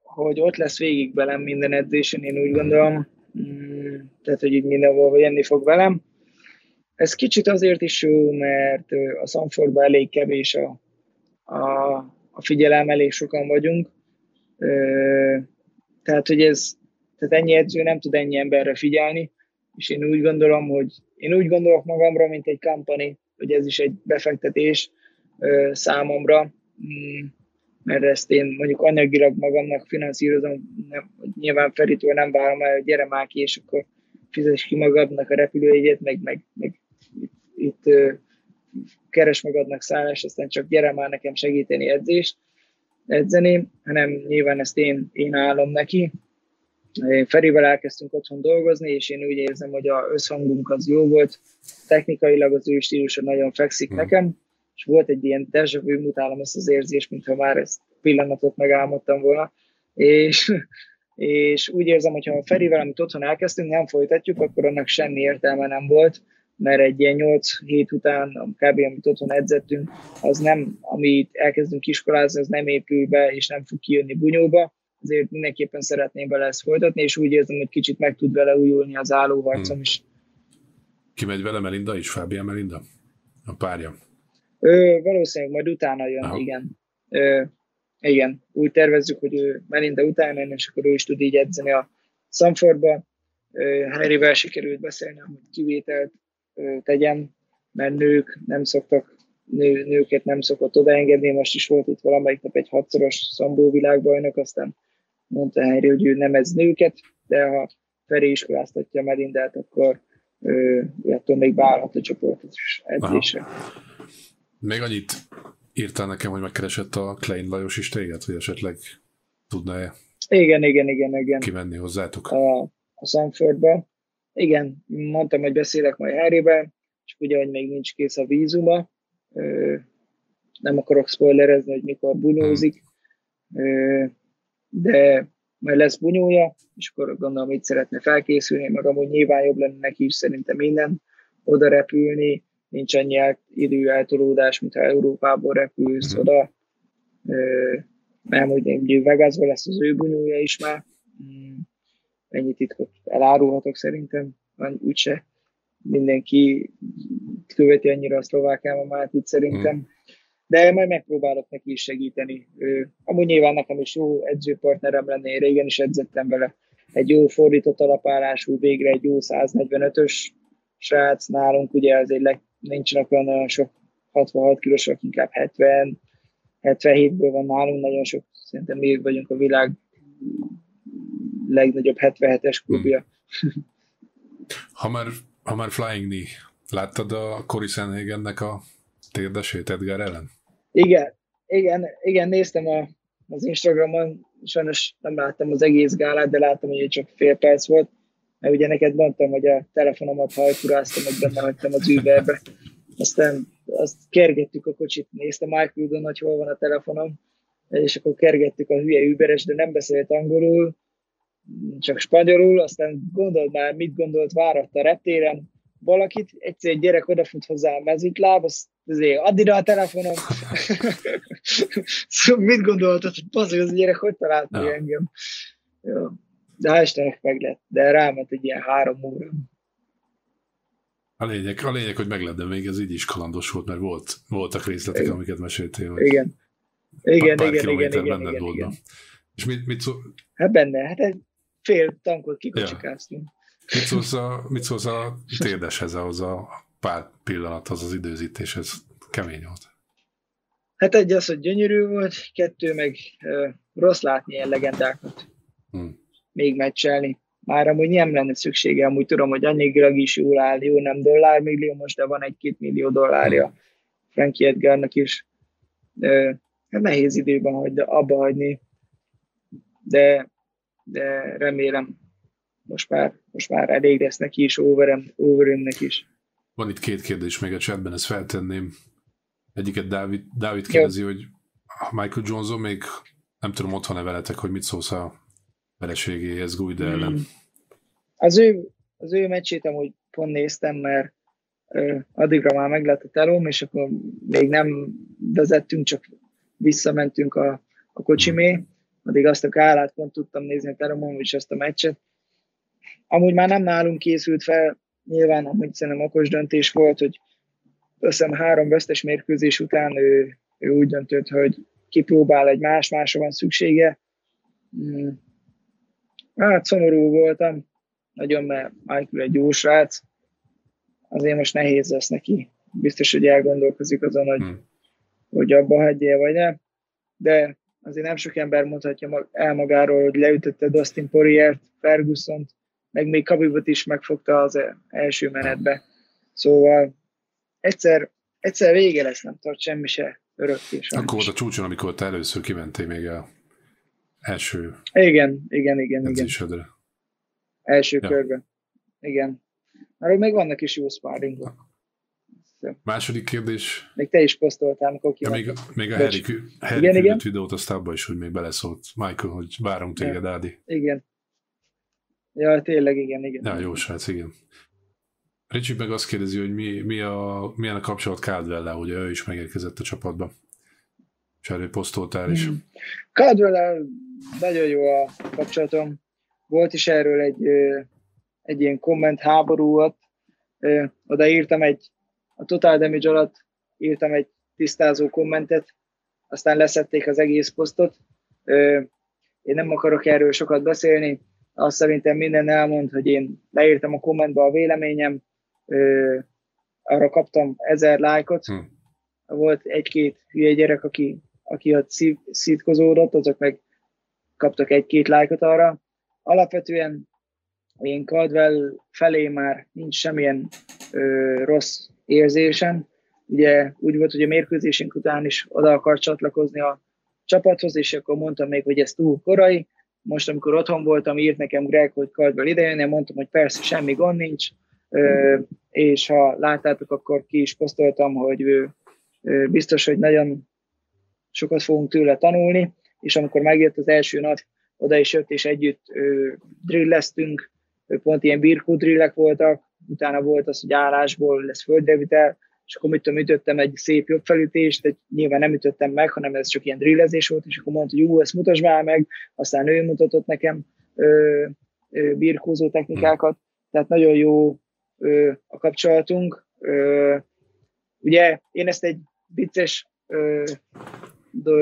hogy ott lesz végig velem minden edzésen, én úgy gondolom, mm, tehát, hogy így mindenhol jönni fog velem, ez kicsit azért is jó, mert a Sanfordban elég kevés a, a, a figyelem, elég sokan vagyunk. Tehát, hogy ez, tehát ennyi edző nem tud ennyi emberre figyelni, és én úgy gondolom, hogy én úgy gondolok magamra, mint egy kampani, hogy ez is egy befektetés számomra, mm, mert ezt én mondjuk anyagilag magamnak finanszírozom, nem, nyilván Feritől nem várom el, hogy gyere már ki, és akkor fizes ki magadnak a repülőjegyet, meg, meg, meg itt keres magadnak szállás, aztán csak gyere már nekem segíteni edzést, edzeni, hanem nyilván ezt én, én állom neki. Ferivel elkezdtünk otthon dolgozni, és én úgy érzem, hogy a összhangunk az jó volt. Technikailag az ő stílusa nagyon fekszik mm. nekem, és volt egy ilyen deja vu, mutálom ezt az érzést, mintha már ezt pillanatot megálmodtam volna, és és úgy érzem, hogy ha a Ferivel, amit otthon elkezdtünk, nem folytatjuk, akkor annak semmi értelme nem volt, mert egy ilyen 8 hét után, kb. amit otthon edzettünk, az nem, amit elkezdünk iskolázni, az nem épül be, és nem fog kijönni bunyóba, ezért mindenképpen szeretném vele ezt folytatni, és úgy érzem, hogy kicsit meg tud vele újulni az állóharcom hmm. is. Ki megy vele Melinda is, Fábián Melinda? A párja? Ő, valószínűleg majd utána jön, Aha. igen. Ö, igen, úgy tervezzük, hogy ő Melinda utána jön, és akkor ő is tud így edzeni a Sanfordba. Harryvel sikerült beszélni, hogy kivételt ö, tegyen, mert nők nem szoktak, nő, nőket nem szokott odaengedni. Most is volt itt valamelyik nap egy hatszoros szambó világbajnok, aztán mondta Harry, hogy ő nem ez nőket, de ha Feri iskoláztatja Melindát, akkor ő, attól még beállhat a csoportos edzésre. Aha. Még annyit írtál nekem, hogy megkeresett a Klein Lajos is téged, hogy esetleg tudna-e igen, igen, igen, igen. kimenni hozzátok? A, a Sanfordba. Igen, mondtam, hogy beszélek majd Harrybe, és ugye, hogy még nincs kész a vízuma, nem akarok spoilerezni, hogy mikor bunyózik, hmm. De majd lesz bunyója, és akkor gondolom, hogy szeretne felkészülni, meg amúgy nyilván jobb lenne neki is szerintem minden oda repülni, nincs annyi el, idő eltolódás, mint ha Európából repülsz mm. oda, mert úgy Vegasban lesz az ő bunyója is már, mm. ennyi titkot elárulhatok szerintem, úgyse mindenki követi annyira a szlovák álmamát itt szerintem, mm. De majd megpróbálok neki is segíteni. Ő, amúgy nyilván nekem is jó edzőpartnerem lenne, én régen is edzettem vele, egy jó fordított alapállású, végre egy jó 145-ös srác nálunk, ugye azért leg, nincsenek olyan nagyon sok 66 kilósok, inkább 70, 77-ből van nálunk, nagyon sok, szerintem mi vagyunk a világ legnagyobb 77-es klubja. Hmm. Ha már, ha már Flying Knee, láttad a Cory Sanhagennek a térdesét Edgar ellen? Igen, igen, igen, néztem a, az Instagramon, sajnos nem láttam az egész gálát, de láttam, hogy csak fél perc volt mert ugye neked mondtam, hogy a telefonomat hajkuráztam, hogy benne hagytam az Uberbe. Aztán azt kergettük a kocsit, nézte Michael Udon, hogy hol van a telefonom, és akkor kergettük a hülye Uberes, de nem beszélt angolul, csak spanyolul, aztán gondold már, mit gondolt, váratta a reptéren, valakit, egyszer egy gyerek odafut hozzá a mezitláb, az azért add a telefonom. szóval mit gondoltad, hogy az, az a gyerek hogy talált no. engem? Jó de hál' Istennek meg lett, de ráment egy ilyen három óra. A lényeg, a lényeg, hogy meg lett, de még ez így is kalandos volt, mert volt, voltak részletek, igen. amiket meséltél. Hogy igen. Igen, pár igen, igen, igen, igen, volna. igen. És mit, mit szó... Hát benne, hát egy fél tankot kikocsikáztunk. Ja. Mit szólsz a, mit szólsz a térdeshez, ahhoz a pár pillanathoz, az időzítéshez? Kemény volt. Hát egy az, hogy gyönyörű volt, kettő meg uh, rossz látni ilyen legendákat. Hmm még meccselni. Már amúgy nem lenne szüksége, amúgy tudom, hogy annyilag is jól áll, jó nem dollármillió most, de van egy-két millió dollárja Frankie Edgarnak is. De, hát nehéz időben hagy, abba hagyni, de, de remélem most már, most már elég lesz neki is, overem, overemnek is. Van itt két kérdés még a chatben, ezt feltenném. Egyiket Dávid, Dávid kérdezi, Jó. hogy Michael Johnson még nem tudom, ott van-e veletek, hogy mit szólsz a vereségéhez Guida ellen. Hmm. Az ő, az ő meccsét amúgy pont néztem, mert ö, addigra már meg lett a telóm, és akkor még nem vezettünk, csak visszamentünk a, a kocsimé, hmm. addig azt a kálát pont tudtam nézni a telomon, és azt a meccset. Amúgy már nem nálunk készült fel, nyilván amúgy szerintem okos döntés volt, hogy összem három vesztes mérkőzés után ő, ő úgy döntött, hogy kipróbál egy más-másra van szüksége. Hmm. Hát szomorú voltam, nagyon, mert Michael egy jó srác, azért most nehéz lesz neki. Biztos, hogy elgondolkozik azon, hogy, hmm. hogy abba hagyja vagy nem, de azért nem sok ember mondhatja el magáról, hogy leütötte Dustin Poirier-t, ferguson meg még Kabibot is megfogta az első menetbe. Szóval egyszer, egyszer vége lesz, nem tart semmi se örökké. Akkor volt a csúcson, amikor te először kimentél még el első Igen, igen, igen. igen. Első ja. körben. Igen. Mert még vannak is jó sparringok. Második kérdés. Még te is posztoltál, amikor Ja, még, még a. Harry, Harry Igen, igen. videót, azt abba is, hogy még beleszólt Michael, hogy várunk téged, Ádi. Igen. Ja, tényleg, igen, igen. Ja, jó srác, igen. Ricsi meg azt kérdezi, hogy mi, mi a, milyen a kapcsolat caldwell hogy ő is megérkezett a csapatba. És erről posztoltál is. Mhm. caldwell nagyon jó a kapcsolatom. Volt is erről egy, egy ilyen komment háború ott. Oda írtam egy, a Total Damage alatt írtam egy tisztázó kommentet, aztán leszették az egész posztot. Én nem akarok erről sokat beszélni, azt szerintem minden elmond, hogy én leírtam a kommentbe a véleményem, ö, arra kaptam ezer lájkot, Hm. volt egy-két hülye gyerek, aki, aki ott szív, szítkozódott, azok meg kaptak egy-két lájkot arra. Alapvetően én Caldwell felé már nincs semmilyen ö, rossz érzésem. Ugye úgy volt, hogy a mérkőzésünk után is oda akart csatlakozni a csapathoz, és akkor mondtam még, hogy ez túl korai. Most, amikor otthon voltam, írt nekem Greg, hogy Caldwell idejön, én mondtam, hogy persze, semmi gond nincs, és ha láttátok, akkor ki is posztoltam, hogy ő, biztos, hogy nagyon sokat fogunk tőle tanulni, és amikor megjött az első nap, oda is jött, és együtt drilleztünk, pont ilyen birkó drillek voltak, utána volt az, hogy állásból lesz földrevitel, és akkor mit ütöttem egy szép jobb felütést, egy, nyilván nem ütöttem meg, hanem ez csak ilyen drillezés volt, és akkor mondta, hogy jó, ezt mutasd már meg, aztán ő mutatott nekem ö, ö, birkózó technikákat, tehát nagyon jó ö, a kapcsolatunk. Ö, ugye én ezt egy vicces ö,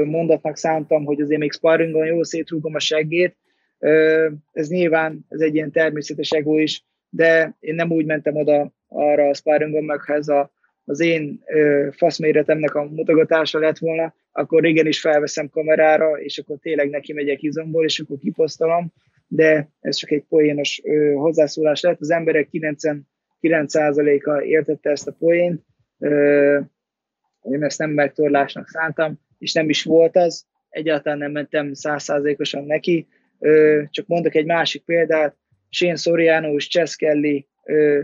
mondatnak szántam, hogy azért még sparringon jól szétrúgom a seggét. Ö, Ez nyilván ez egy ilyen természetes ego is, de én nem úgy mentem oda arra a ez a, az én ö, faszméretemnek a mutogatása lett volna, akkor igen is felveszem kamerára, és akkor tényleg neki megyek izomból, és akkor kiposztolom, de ez csak egy poénos ö, hozzászólás lett. Az emberek 99%-a értette ezt a poént, ö, én ezt nem megtorlásnak szántam, és nem is volt az, egyáltalán nem mentem százszázalékosan neki, Ö, csak mondok egy másik példát, Shane Soriano és ö,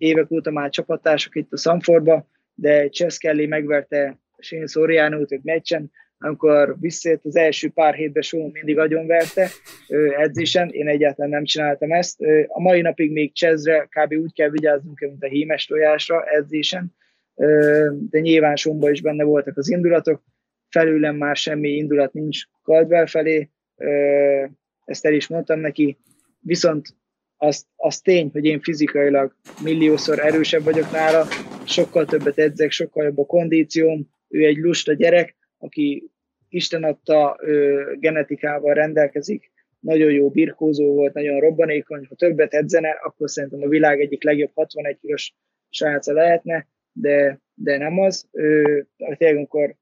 évek óta már csapattársak itt a Sanfordba, de Chess Kelly megverte Shane Soriano-t egy meccsen, amikor visszajött az első pár hétben Sean mindig agyonverte edzésen, én egyáltalán nem csináltam ezt. A mai napig még Chessre kb. úgy kell vigyáznunk, mint a hímes tojásra edzésen, de nyilván Sonba is benne voltak az indulatok, felülem már semmi indulat nincs Caldwell felé, ezt el is mondtam neki, viszont az, az tény, hogy én fizikailag milliószor erősebb vagyok nála, sokkal többet edzek, sokkal jobb a kondícióm, ő egy lusta gyerek, aki Isten adta ö, genetikával rendelkezik, nagyon jó birkózó volt, nagyon robbanékony, ha többet edzene, akkor szerintem a világ egyik legjobb 61 kilós sráca lehetne, de, de nem az. Ö, tényleg, amikor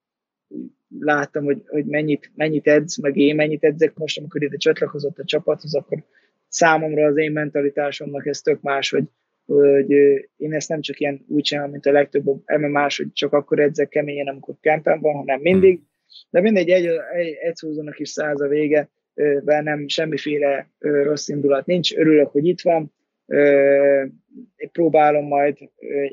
láttam, hogy, hogy mennyit, mennyit edz, meg én mennyit edzek most, amikor ide csatlakozott a csapathoz, akkor számomra az én mentalitásomnak ez tök más, hogy, hogy én ezt nem csak ilyen úgy csinálom, mint a legtöbb MMA-s, hogy csak akkor edzek keményen, amikor campen van, hanem mindig. De mindegy, egy, egy, egy szózónak is száz a vége, ö, bennem semmiféle rossz indulat nincs, örülök, hogy itt van, én próbálom majd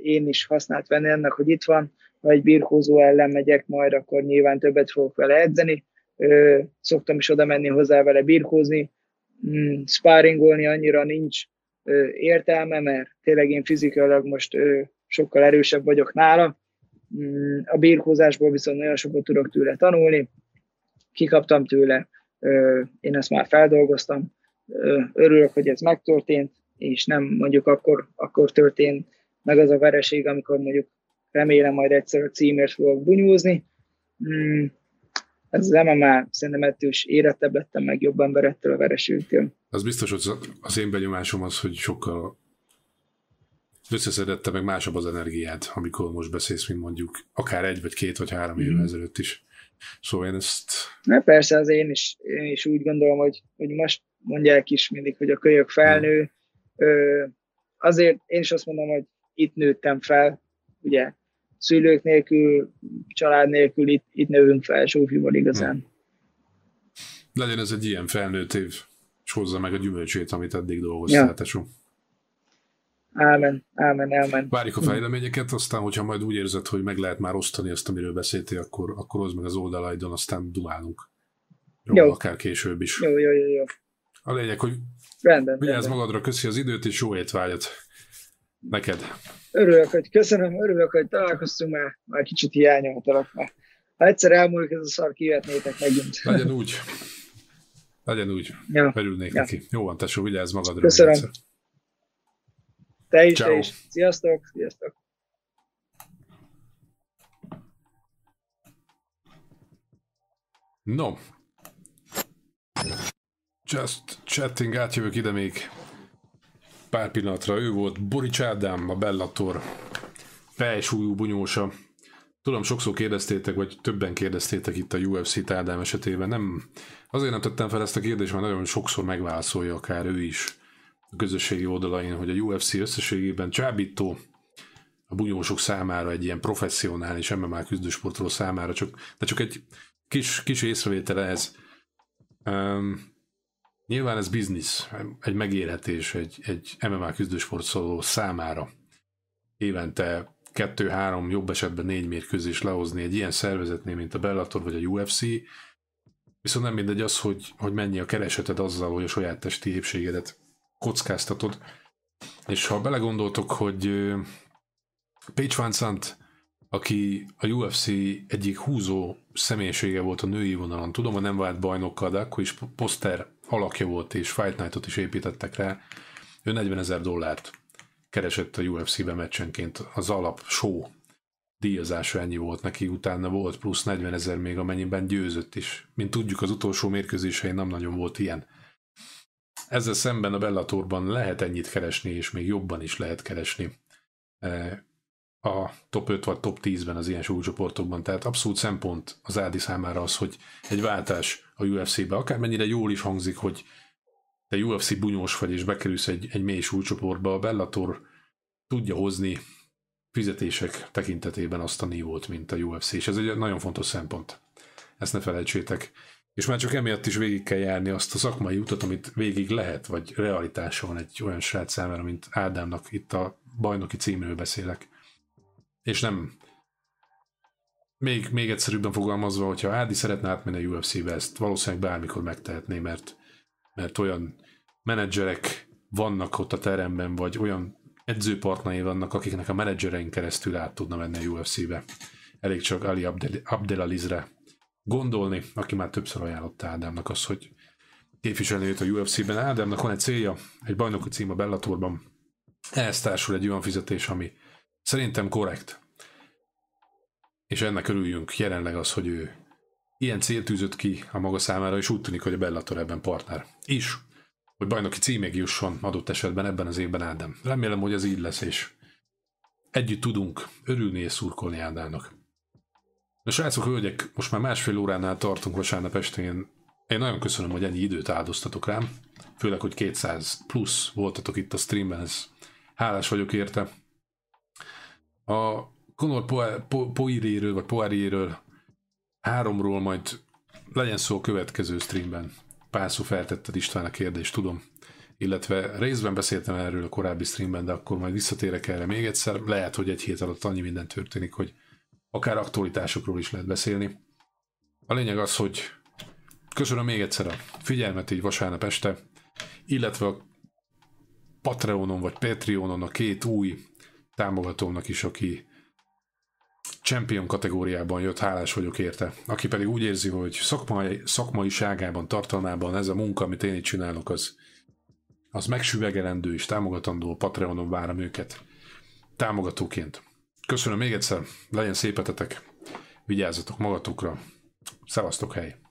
én is használt venni ennek, hogy itt van, ha egy birkózó ellen megyek majd, akkor nyilván többet fogok vele edzeni. Szoktam is oda menni hozzá vele birkózni, mm, annyira nincs értelme, mert tényleg én fizikailag most sokkal erősebb vagyok nála. Mm, A birkózásból viszont nagyon sokat tudok tőle tanulni, kikaptam tőle, én ezt már feldolgoztam, örülök, hogy ez megtörtént, és nem mondjuk akkor, akkor történt meg az a vereség, amikor mondjuk remélem majd egyszer a címért fogok bunyózni. Mm, ez az MMA szerintem ettől is érettebb lettem, meg jobb ember ettől a vereségtől. Az biztos, hogy az én benyomásom az, hogy sokkal összeszedette meg másabb az energiád, amikor most beszélsz, mint mondjuk akár egy, vagy két, vagy három évvel Mhm. ezelőtt is. Szóval én ezt Na persze, az én is, én is úgy gondolom, hogy, hogy most mondják is mindig, hogy a kölyök felnő. Ö, azért én is azt mondom, hogy itt nőttem fel, ugye szülők nélkül, család nélkül itt, itt növünk fel Sófival igazán. legyen ez egy ilyen felnőtt év, és hozza meg a gyümölcsét, amit eddig dolgoztál, Ja. tesó. Ámen, ámen, ámen. Várjuk a fejleményeket, aztán, hogyha majd úgy érzed, hogy meg lehet már osztani azt, amiről beszéltél, akkor, akkor hozd meg az oldalaidon, aztán dumálunk. Jó, Jó. akár később is. Jó, jó, jó, jó. A lényeg, hogy Rendben. vigyázz rendben. magadra, köszi az időt, és jó étvágyat neked. Örülök, hogy köszönöm, örülök, hogy találkoztunk már, már kicsit hiányoltalak már. Ha egyszer elmúlik ez a szar, kivetnétek megint. Legyen úgy. Legyen úgy. Ja, Örülnék Ja. neki. Jó van, tesó, vigyázz magadra. Köszönöm. egyszer. te is, Ciao. te is. Sziasztok, sziasztok. No. Just chatting, átjövök ide még pár pillanatra. Ő volt Borics Ádám, a Bellator felsúlyú bunyósa. Tudom, sokszor kérdeztétek, vagy többen kérdeztétek itt a UFC-t Ádám esetében. Nem, azért nem tettem fel ezt a kérdést, mert nagyon sokszor megválaszolja akár ő is a közösségi oldalain, hogy a UFC összességében csábító, a bunyósok számára egy ilyen professzionális MMA küzdősportoló számára, csak, de csak egy kis, kis észrevétel ehhez. Um, nyilván ez biznisz, egy megélhetés egy, egy MMA küzdősportoló számára. Évente kettő-három, jobb esetben négy mérkőzés lehozni egy ilyen szervezetnél, mint a Bellator vagy a UFC, viszont nem mindegy az, hogy, hogy mennyi a kereseted azzal, hogy a saját testi épségedet kockáztatod. És ha belegondoltok, hogy Paige Van Sant, aki a UFC egyik húzó személyisége volt a női vonalon. Tudom, hogy nem vált bajnokkal, de akkor is poszter alakja volt, és Fight Night-ot is építettek rá. Ő 40 ezer dollárt keresett a UFC-be meccsenként. Az alap show díjazása ennyi volt neki, utána volt plusz 40 ezer még, amennyiben győzött is. Mint tudjuk, az utolsó mérkőzésein nem nagyon volt ilyen. Ezzel szemben a Bellatorban lehet ennyit keresni, és még jobban is lehet keresni eh, a top 5 vagy top 10-ben az ilyen súlycsoportokban. Tehát abszolút szempont az Ádi számára az, hogy egy váltás a UFC-be, akármennyire jól is hangzik, hogy te UFC bunyós vagy, és bekerülsz egy, egy mély súlycsoportba, a Bellator tudja hozni fizetések tekintetében azt a nívót, mint a UFC, és ez egy nagyon fontos szempont. Ezt ne felejtsétek. És már csak emiatt is végig kell járni azt a szakmai utat, amit végig lehet, vagy realitása van egy olyan srác számára, mint Ádámnak, itt a bajnoki címről beszélek. És nem még, még egyszerűbben fogalmazva, hogyha Ádi szeretne átmenni a UFC-be, ezt valószínűleg bármikor megtehetné, mert, mert olyan menedzserek vannak ott a teremben, vagy olyan edzőpartnai vannak, akiknek a menedzserein keresztül át tudna menni a UFC-be. Elég csak Ali Abdel- Abdelalizre gondolni, aki már többször ajánlotta Ádámnak az, hogy képviselni őt a UFC-ben. Ádámnak van egy célja, egy bajnoki cím a Bellatorban. Ehhez társul egy olyan fizetés, ami szerintem korrekt. És ennek örüljünk jelenleg az, hogy ő ilyen célt tűzött ki a maga számára, és úgy tűnik, hogy a Bellator ebben partner. Is, hogy bajnoki címig jusson adott esetben ebben az évben Ádám. Remélem, hogy ez így lesz, és együtt tudunk örülni és szurkolni Ádámnak. Na srácok, hölgyek, most már másfél óránál tartunk vasárnap estén. Én nagyon köszönöm, hogy ennyi időt áldoztatok rám. Főleg, hogy 200 plusz voltatok itt a streamben, ez hálás vagyok érte. A Conor Po- Po- Poiriéről, vagy Poiriéről háromról majd legyen szó a következő streamben. Pár szó feltetted István a kérdést, tudom. Illetve részben beszéltem erről a korábbi streamben, de akkor majd visszatérek erre még egyszer. Lehet, hogy egy hét alatt annyi minden történik, hogy akár aktualitásokról is lehet beszélni. A lényeg az, hogy köszönöm még egyszer a figyelmet így vasárnap este, illetve a Patreonon vagy Patreonon a két új támogatómnak is, aki champion kategóriában jött, hálás vagyok érte. Aki pedig úgy érzi, hogy szakmai, szakmaiságában, tartalmában ez a munka, amit én itt csinálok, az, az megsüvegelendő és támogatandó, Patreonon várom őket támogatóként. Köszönöm még egyszer, legyen szépetetek, vigyázzatok magatokra, szevasztok hely!